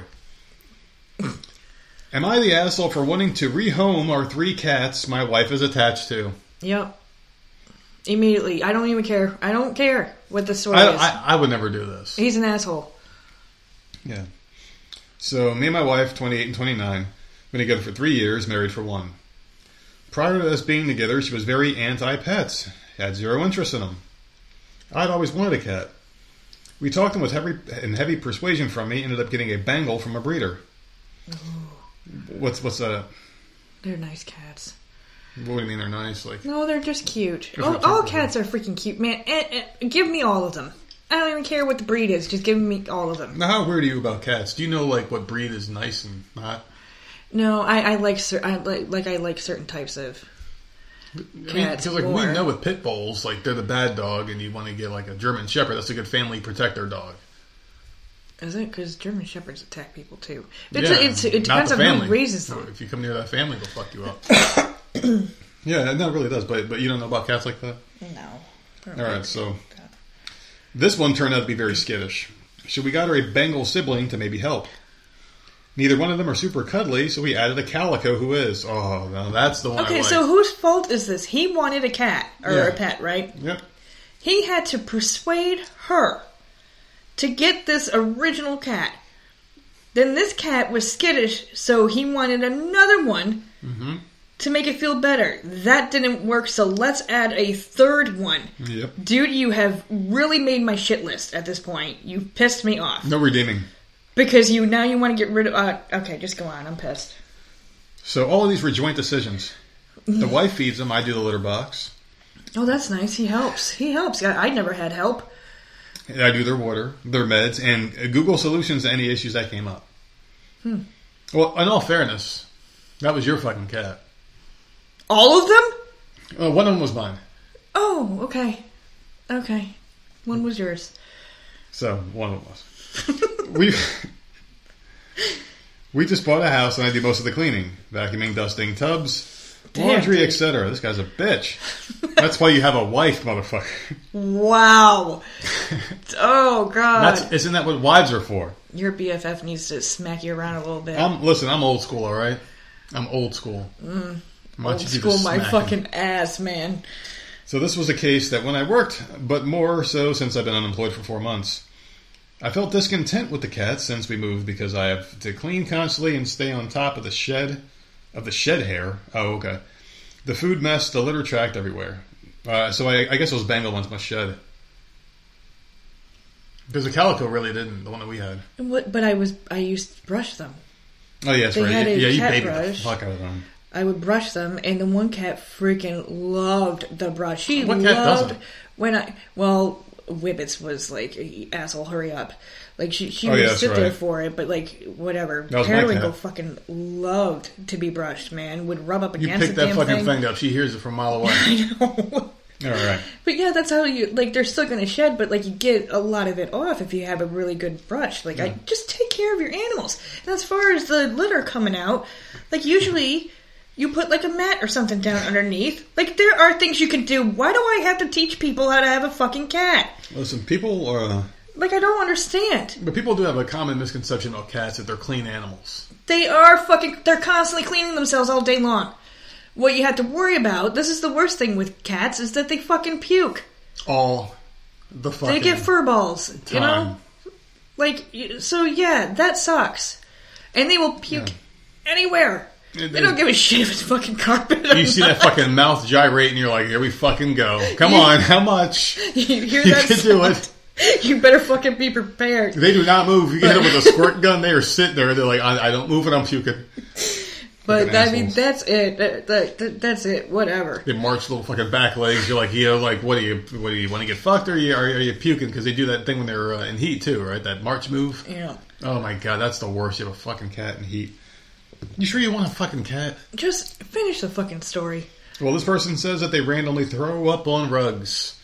Am I the asshole for wanting to rehome our three cats my wife is attached to? Yep. Immediately, I don't even care. I don't care what the story I, is. I, I would never do this. He's an asshole. Yeah. So, me and my wife, 28 and 29, been together for three years, married for one. Prior to us being together, she was very anti pets, had zero interest in them. I'd always wanted a cat. We talked and was heavy, and heavy persuasion from me, ended up getting a Bengal from a breeder. What's what's that? They're nice cats. What do you mean they're nice? Like No, they're just cute. All, all cats are freaking cute, man. Eh, eh, give me all of them. I don't even care what the breed is. Just give me all of them. now, how weird are you about cats? Do you know like what breed is nice and not? No, I, I like cer- I like like I like certain types of. I mean, Cats like we know with pit bulls, like they're the bad dog, and you want to get like a German Shepherd. That's a good family protector dog. Is it because German shepherds attack people too? It's, Yeah, it's, it not depends the on family. who raises them. If you come near that family, they'll fuck you up. yeah, no, it really does. But but you don't know about cats like that. No. All right, so this one turned out to be very skittish. So we got her a Bengal sibling to maybe help. Neither one of them are super cuddly, so we added a calico who is. Oh, no, that's the one. I Okay, like. so whose fault is this? He wanted a cat or Yeah. a pet, right? Yep. He had to persuade her to get this original cat. Then this cat was skittish, so he wanted another one Mm-hmm. to make it feel better. That didn't work, so let's add a third one. Yep. Dude, you have really made my shit list at this point. You pissed me off. No redeeming. Because you now you want to get rid of. Uh, okay, just go on. I'm pissed. So all of these were joint decisions. The wife feeds them. I do the litter box. Oh, that's nice. He helps. He helps. I, I never had help. I do their water, their meds, and Google solutions to any issues that came up. Hmm. Well, in all fairness, that was your fucking cat. All of them? Uh, one of them was mine. Oh, okay. Okay. One was yours. So one of them was. we we just bought a house, and I do most of the cleaning, vacuuming, dusting, tubs, laundry, etc. This guy's a bitch. That's why you have a wife, motherfucker. Wow. oh, God. That's isn't that what wives are for? Your BFF needs to smack you around a little bit. I'm listen. I'm old school, all right. I'm old school. Why Mm. Old school my smacking? fucking ass, man. So this was a case that when I worked, but more so since I've been unemployed for four months, I felt discontent with the cats since we moved because I have to clean constantly and stay on top of the shed, of the shed hair. Oh, okay. The food mess, the litter tracked everywhere. Uh, so I, I guess those Bengal ones must shed. Because the calico really didn't, the one that we had. What, but I was I used to brush them. Oh yes, They right. had a yeah, you cat babied the brush. fuck out of them. I would brush them, and the one cat freaking loved the brush. She What cat loved when I well, Whippets was like asshole, hurry up. Like she she Oh, would yeah, sit there for it, but like whatever. Periwinkle fucking loved to be brushed. Man would rub up against. You pick the that fucking thing. thing up. She hears it from a mile away. I know. All right. But yeah, that's how you like. They're still going to shed, but like you get a lot of it off if you have a really good brush. Like I just take care of your animals. And as far as the litter coming out, like usually you put like a mat or something down underneath. Like there are things you can do. Why do I have to teach people how to have a fucking cat? Listen, people are. Like I don't understand. But people do have a common misconception about cats that they're clean animals. They are fucking. They're constantly cleaning themselves all day long. What you have to worry about, this is the worst thing with cats, is that they fucking puke. All the fucking. They get fur balls, you know? Like, so yeah, that sucks. And they will puke anywhere. It- They don't give a shit if it's fucking carpet. You see that fucking mouth gyrate, and you're like, "Here we fucking go! Come on, how much? you hear You that can do it." You better fucking be prepared. They do not move. You get them with a squirt gun, they are sitting there. They're like, "I, I don't move, and I'm puking." But Fucking I mean, assholes. that's it. That, that, that- that's it. Whatever. They march little fucking back legs. You're like, you know, like, what do you, what do you want to get fucked, or are you, are, are you puking? Because they do that thing when they're uh, in heat too, right? That march move. Yeah. Oh my god, that's the worst. You have a fucking cat in heat. You sure you want a fucking cat? just finish the fucking story. Well, this person says that they randomly throw up on rugs.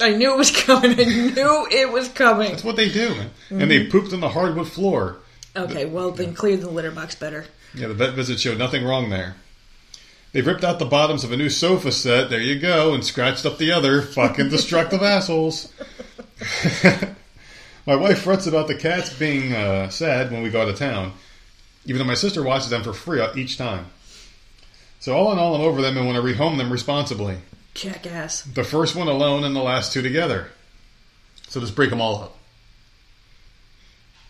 I knew it was coming. I knew it was coming. That's what they do. And Mm-hmm. they pooped on the hardwood floor. Okay, well then clear the litter box better. Yeah, the vet visit showed nothing wrong there. They've ripped out the bottoms of a new sofa set, there you go, and scratched up the other. Fucking destructive assholes. my wife frets about the cats being uh, sad when we go out of town, even though my sister watches them for free each time. So all in all, I'm over them and want to rehome them responsibly. Jackass. The first one alone and the last two together. So just break them all up.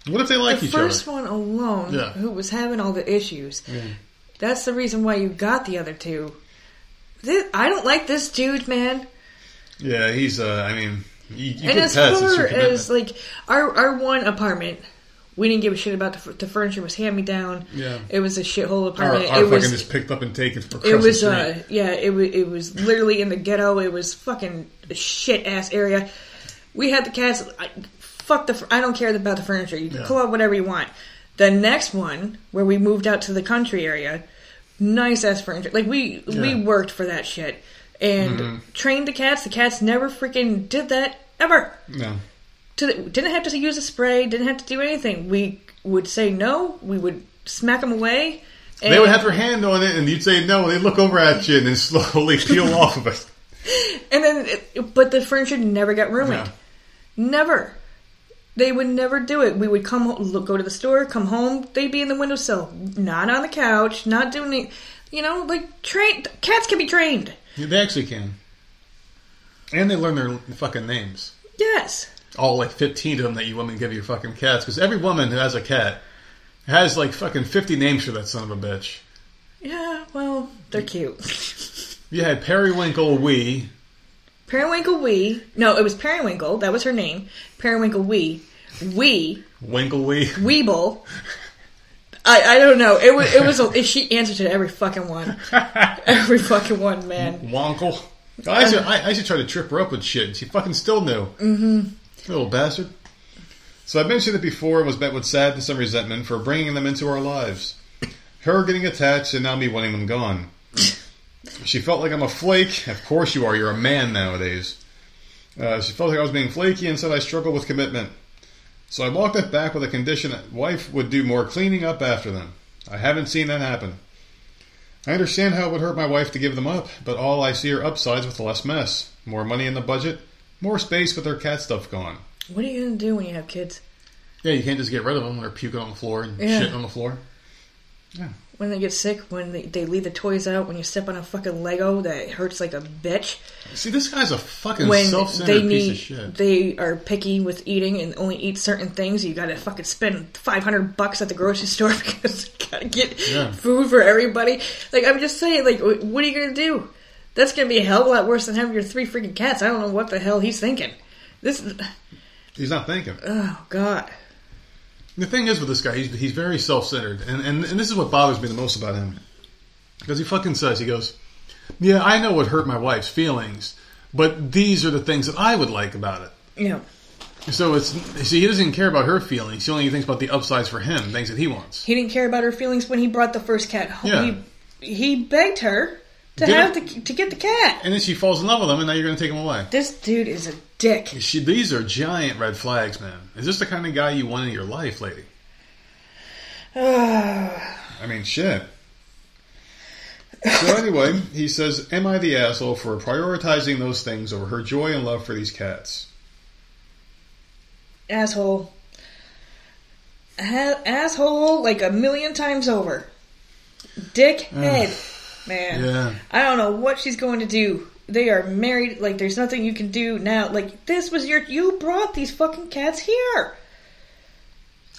What if they like each other? the each first other? one alone, Yeah. who was having all the issues, that's the reason why you got the other two. This, I don't like this dude, man. Yeah, he's. Uh, I mean, you, you and get as pets. Far as like our our one apartment, we didn't give a shit about the, the furniture was hand me down. Yeah. it was a shithole apartment. our it fucking was just picked up and taken across it was uh yeah it was it was literally in the ghetto. It was fucking a shit ass area. We had the cats. I, fuck the. I don't care about the furniture. You can Yeah. pull out whatever you want. The next one where we moved out to the country area, nice ass furniture. Like we we Yeah. Mm-hmm. worked for that shit and trained the cats. The cats never freaking did that ever no. To the, didn't have to use a spray, didn't have to do anything. We would say no, we would smack them away. And, They would have their hand on it, and you'd say no. and They'd look over at you and then slowly peel off of it. and then, it, but the furniture never got ruined. Yeah. Never. They would never do it. We would come, look, go to the store, come home. They'd be in the windowsill, not on the couch, not doing it. You know, like trained cats can be trained. Yeah, They actually can, and they learn their fucking names. Yes. All like fifteen of them that you women give your fucking cats, because every woman who has a cat has like fucking fifty names for that son of a bitch. Yeah. Well, they're cute. You had Periwinkle Wee. Periwinkle Wee. No, it was Periwinkle. That was her name. Periwinkle Wee. Wee. Winkle Wee. Weeble. I, I don't know. It was it was a, she answered to every fucking one, every fucking one, man. Wonkle. I should, I, I should try to trip her up with shit. and She fucking still knew. Mm-hmm. Little bastard. So I mentioned it before and was met with sadness and resentment for bringing them into our lives. Her getting attached and now me wanting them gone. She felt like I'm a flake. Of course you are. You're a man nowadays. Uh, she felt like I was being flaky and said I struggle with commitment. So I walked it back with a condition that wife would do more cleaning up after them. I haven't seen that happen. I understand how it would hurt my wife to give them up, but all I see are upsides with less mess. More money in the budget, more space with their cat stuff gone. What are you gonna do when you have kids? Yeah, you can't just get rid of them. They're puking on the floor and Yeah. shitting on the floor. Yeah. When they get sick, when they, they leave the toys out, when you step on a fucking Lego that hurts like a bitch. See, this guy's a fucking When self-centered they piece need, of shit. they are picky with eating and only eat certain things. You gotta fucking spend five hundred bucks at the grocery store because you gotta get Yeah. food for everybody. Like I'm just saying, like what are you gonna do? That's gonna be a hell of a lot worse than having your three freaking cats. I don't know what the hell he's thinking. This, He's not thinking. oh god. The thing is with this guy, he's, he's very self-centered, and, and and this is what bothers me the most about him, because he fucking says he goes, "Yeah, I know what hurt my wife's feelings, but these are the things that I would like about it." Yeah. So it's see, he doesn't even care about her feelings. He only thinks about the upsides for him, things that he wants. He didn't care about her feelings when he brought the first cat home. Yeah. He, he begged her to Did have it- the to get the cat. And then she falls in love with him, and now you're going to take him away. This dude is a dick. She, these are giant red flags, man. Is this the kind of guy you want in your life, lady? I mean, shit. So anyway, he says, "Am I the asshole for prioritizing those things over her joy and love for these cats?" asshole. Ha- asshole like a million times over. Dickhead. Man. Yeah. I don't know what she's going to do. They are married. Like, there's nothing you can do now. Like, this was your. You brought these fucking cats here.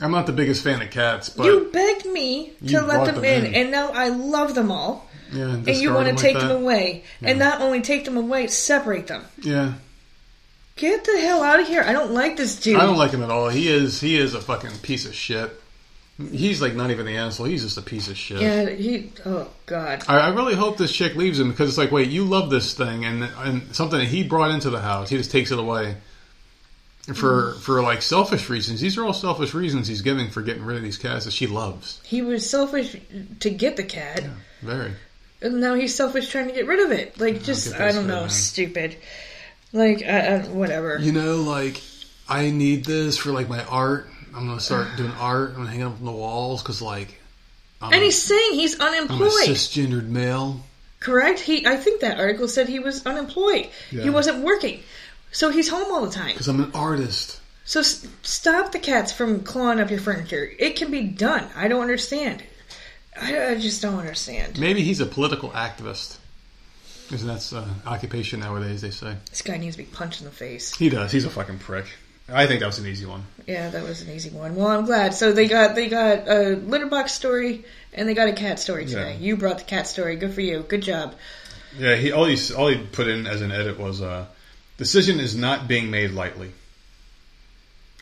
I'm not the biggest fan of cats, but you begged me to let them, them in, in. and now I love them all. yeah, And you want to like take that. them away. And not only take them away, separate them. Yeah, Get the hell out of here. I don't like this dude. I don't like him at all. He is he is a fucking piece of shit. He's like not even the asshole. He's just a piece of shit. Yeah, he. Oh, God. I, I really hope this chick leaves him because it's like, wait, you love this thing, and and something that he brought into the house, he just takes it away for mm. for like selfish reasons. These are all selfish reasons he's giving for getting rid of these cats that she loves. He was selfish to get the cat. Very. And now he's selfish trying to get rid of it. Like, just, I don't know, man. stupid. Like, I, I, whatever. You know, like I need this for like my art. I'm gonna start doing art. I'm gonna hang it up on the walls because like I'm, And a, he's saying he's I'm a unemployed. cisgendered male. correct? He, I think that article said he was unemployed. He wasn't working. So he's home all the time. Because I'm an artist. So s- stop the cats from clawing up your furniture. It can be done. I don't understand. I, I just don't understand. Maybe he's a political activist. Because that's uh, occupation nowadays, they say. This guy needs to be punched in the face. He does. He's a fucking prick. I think that was an easy one. Yeah, that was an easy one. Well, I'm glad. So they got they got a litter box story and they got a cat story today. Yeah. You brought the cat story. Good for you. Good job. Yeah, he all he all he put in as an edit was uh, decision is not being made lightly.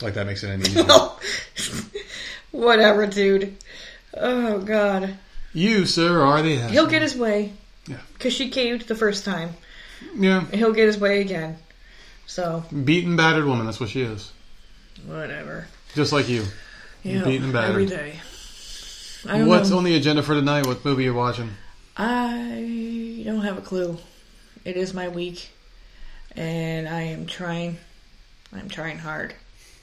Like that makes it any easier. Whatever, dude. Oh God, you, sir, are the asshole. he'll get his way. Yeah. Because she caved the first time. yeah He'll get his way again. So beaten, battered woman. That's what she is. whatever. Just like you. Yeah, Beaten and battered. every day. What's know. on the agenda for tonight? What movie you're watching? I don't have a clue. It is my week, and I am trying. I'm trying hard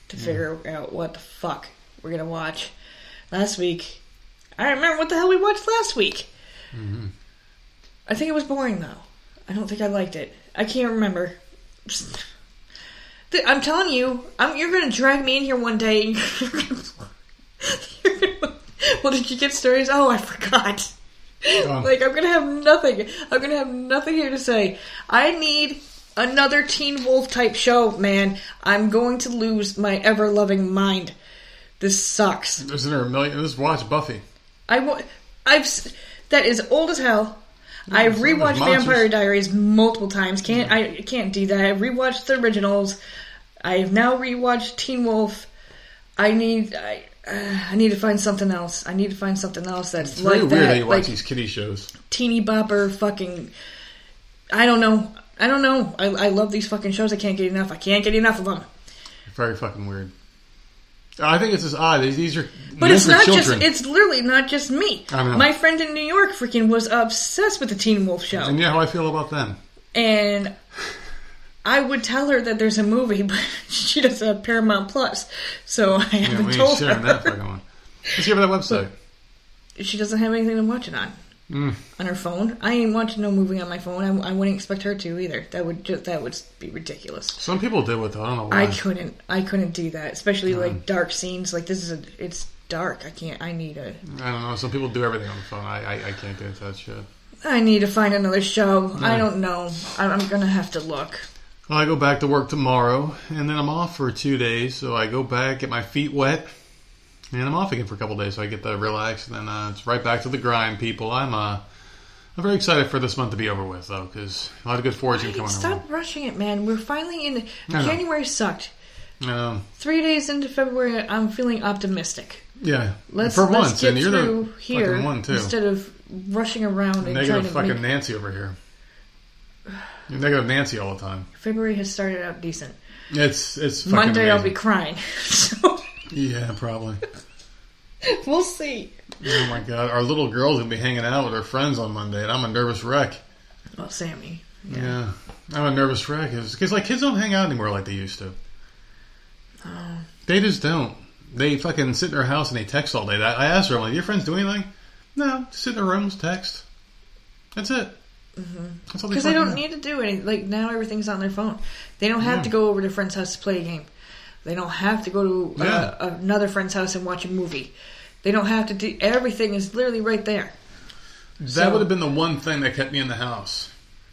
to figure out what the fuck we're gonna watch. Last week, I remember what the hell we watched last week. Mm-hmm. I think it was boring though. I don't think I liked it. I can't remember. Th- I'm telling you, I'm, you're gonna drag me in here one day. And you're gonna, you're gonna, well, did you get stories? Oh, I forgot. Oh. Like I'm gonna have nothing. I'm gonna have nothing here to say. I need another Teen Wolf type show, man. I'm going to lose my ever loving mind. This sucks. Isn't there a million? Just watch Buffy. I wa- I've that is old as hell. Mm, I've rewatched. Vampire Diaries multiple times. Can't I can't do that. I've rewatched the originals. I've now rewatched Teen Wolf. I need I uh, I need to find something else. I need to find something else that's It's like that. weird how you watch like these kiddie shows. teeny bopper fucking I don't know. I don't know. I, I love these fucking shows. I can't get enough. I can't get enough of them. Very fucking weird. I think it's just odd. These, these are But it's not children. just. It's literally not just me. I know. My friend in New York freaking was obsessed with the Teen Wolf show, and yeah, how I feel about them. and I would tell her that there's a movie, but she doesn't have Paramount Plus, so I Yeah, haven't we told sharing that her. fucking one. Let's give her that website. She doesn't have anything to watch it on. Mm. On her phone, I ain't watching no movie on my phone. I, I wouldn't expect her to either. That would just that would be ridiculous. Some people do it though. I don't know why. I couldn't. I couldn't do that, especially like dark scenes. Like this is a. It's dark. I can't. I need a. I don't know. Some people do everything on the phone. I I, I can't get into that shit. I need to find another show. I don't know. I- I'm gonna have to look. Well, I go back to work tomorrow, and then I'm off for two days. So I go back, get my feet wet, and I'm off again for a couple days. So I get to relax, and then uh, it's right back to the grind, people. I'm uh, I'm very excited for this month to be over with, though, because a lot of good fortune coming on. Stop rushing it, man. We're finally in. January sucked. Um, Three days into February, I'm feeling optimistic. yeah, Let's for let's once, get and you're through the here one too. instead of rushing around and trying Negative to fucking make. Nancy over here. You're negative Nancy all the time. February has started out decent. It's it's fucking Monday, I'll be crying. so yeah, probably. we'll see. Oh my god, our little girl's gonna be hanging out with her friends on Monday, and I'm a nervous wreck. Well, Sammy. Yeah, I'm a nervous wreck because like kids don't hang out anymore like they used to. Oh. They just don't. They fucking sit in their house and they text all day. I I asked her, I'm like, "Your friends do anything?" No, just sit in their rooms, text. That's it. Because they don't do. need to do anything. Like now, everything's on their phone. They don't have Yeah. to go over to a friend's house to play a game. They don't have to go to uh, Yeah. another friend's house and watch a movie. They don't have to do. Everything is literally right there. That So- would have been the one thing that kept me in the house.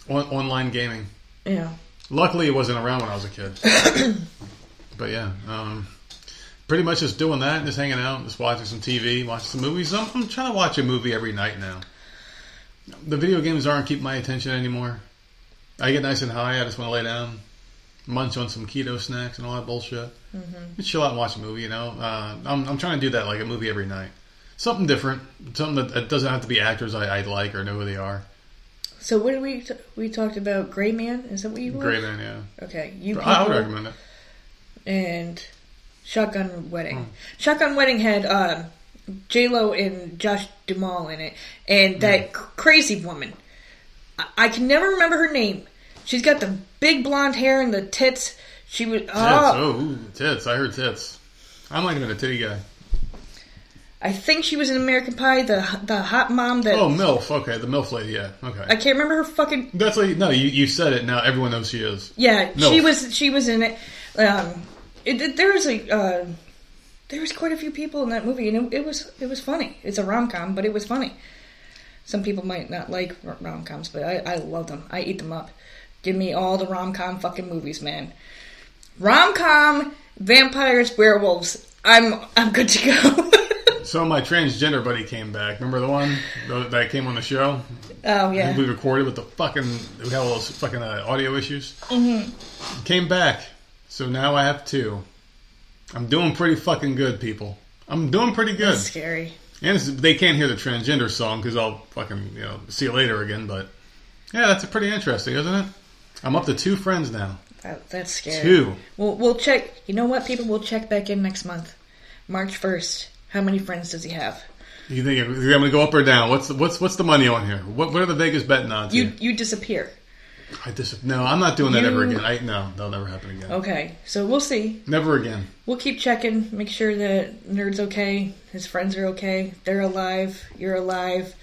On- online gaming. Yeah. Luckily, it wasn't around when I was a kid. but yeah, um, pretty much just doing that, just hanging out, just watching some TV, watching some movies. I'm, I'm trying to watch a movie every night now. The video games aren't keeping my attention anymore. I get nice and high. I just want to lay down, munch on some keto snacks and all that bullshit. Mm-hmm. Chill out and watch a movie. You know, uh, I'm, I'm trying to do that like a movie every night. Something different, something that, that doesn't have to be actors I, I like or know who they are. So what did we t- we talked about? Gray Man is that what you were? Great man, yeah. Okay, you I would recommend it. and Shotgun Wedding. Hmm. Shotgun Wedding had um, J Lo and Josh Duhamel in it, and that c- crazy woman. I-, I can never remember her name. She's got the big blonde hair and the tits. She was Tits. oh, Oh, ooh, tits. I heard tits. I'm not even a titty guy. I think she was in American Pie. The the hot mom that Oh, MILF. Okay, the MILF lady. Yeah. Okay. I can't remember her fucking That's like no. You, you said it. Now everyone knows she is. Yeah, No. she was she was in it. Um, it, it- there was a uh, there was quite a few people in that movie, and it, it was it was funny. It's a rom com, but it was funny. Some people might not like rom coms, but I, I love them. I eat them up. Give me all the rom com fucking movies, man. Rom com, vampires, werewolves. I'm I'm good to go. So my transgender buddy came back. Remember the one that came on the show? oh yeah, We recorded with the fucking. We had all those fucking uh, audio issues. Mm-hmm. Came back. So now I have two. I'm doing pretty fucking good, people. I'm doing pretty good. that's scary. And it's, they can't hear the transgender song because I'll fucking you know see you later again. But yeah, that's pretty interesting, isn't it? I'm up to two friends now. That, that's scary. Two. We'll we'll check. You know what, people? We'll check back in next month, March first. How many friends does he have? You think I'm going to go up or down? What's the, what's what's the money on here? What what are the Vegas betting odds? You here? you disappear. I dis- no, I'm not doing that ever again. I no, that'll never happen again. Okay, so we'll see. Never again. We'll keep checking, make sure that Nerd's okay, his friends are okay, they're alive, you're alive.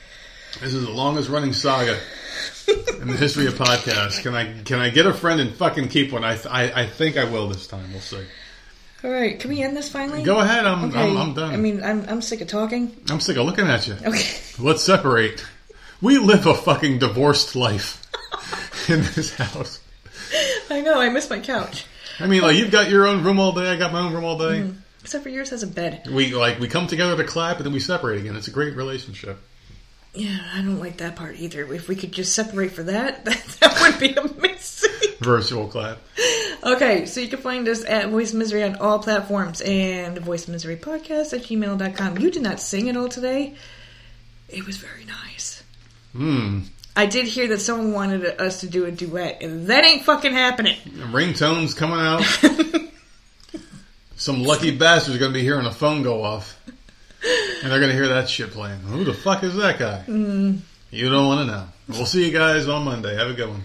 This is the longest running saga in the history of podcasts. Can I can I get a friend and fucking keep one? I th- I, I think I will this time. We'll see. All right, can we end this finally? Go ahead. I'm Okay. I'm, I'm done. I mean, I'm I'm sick of talking. I'm sick of looking at you. Okay. Let's separate. We live a fucking divorced life in this house. I know. I miss my couch. I mean, like you've got your own room all day. I got my own room all day. Except for yours has a bed. We like we come together to clap and then we separate again. It's a great relationship. Yeah, I don't like that part either. If we could just separate for that, that, that would be amazing. Virtual clap. Okay, so you can find us at Voice Misery on all platforms and Voice Misery Podcast at gmail.com. You did not sing at all today. It was very nice. Hmm. I did hear that someone wanted us to do a duet, and that ain't fucking happening. Ringtones coming out. Some lucky bastard's going to be hearing a phone go off. And they're going to hear that shit playing. Who the fuck is that guy? Mm. You don't want to know. We'll see you guys on Monday. Have a good one.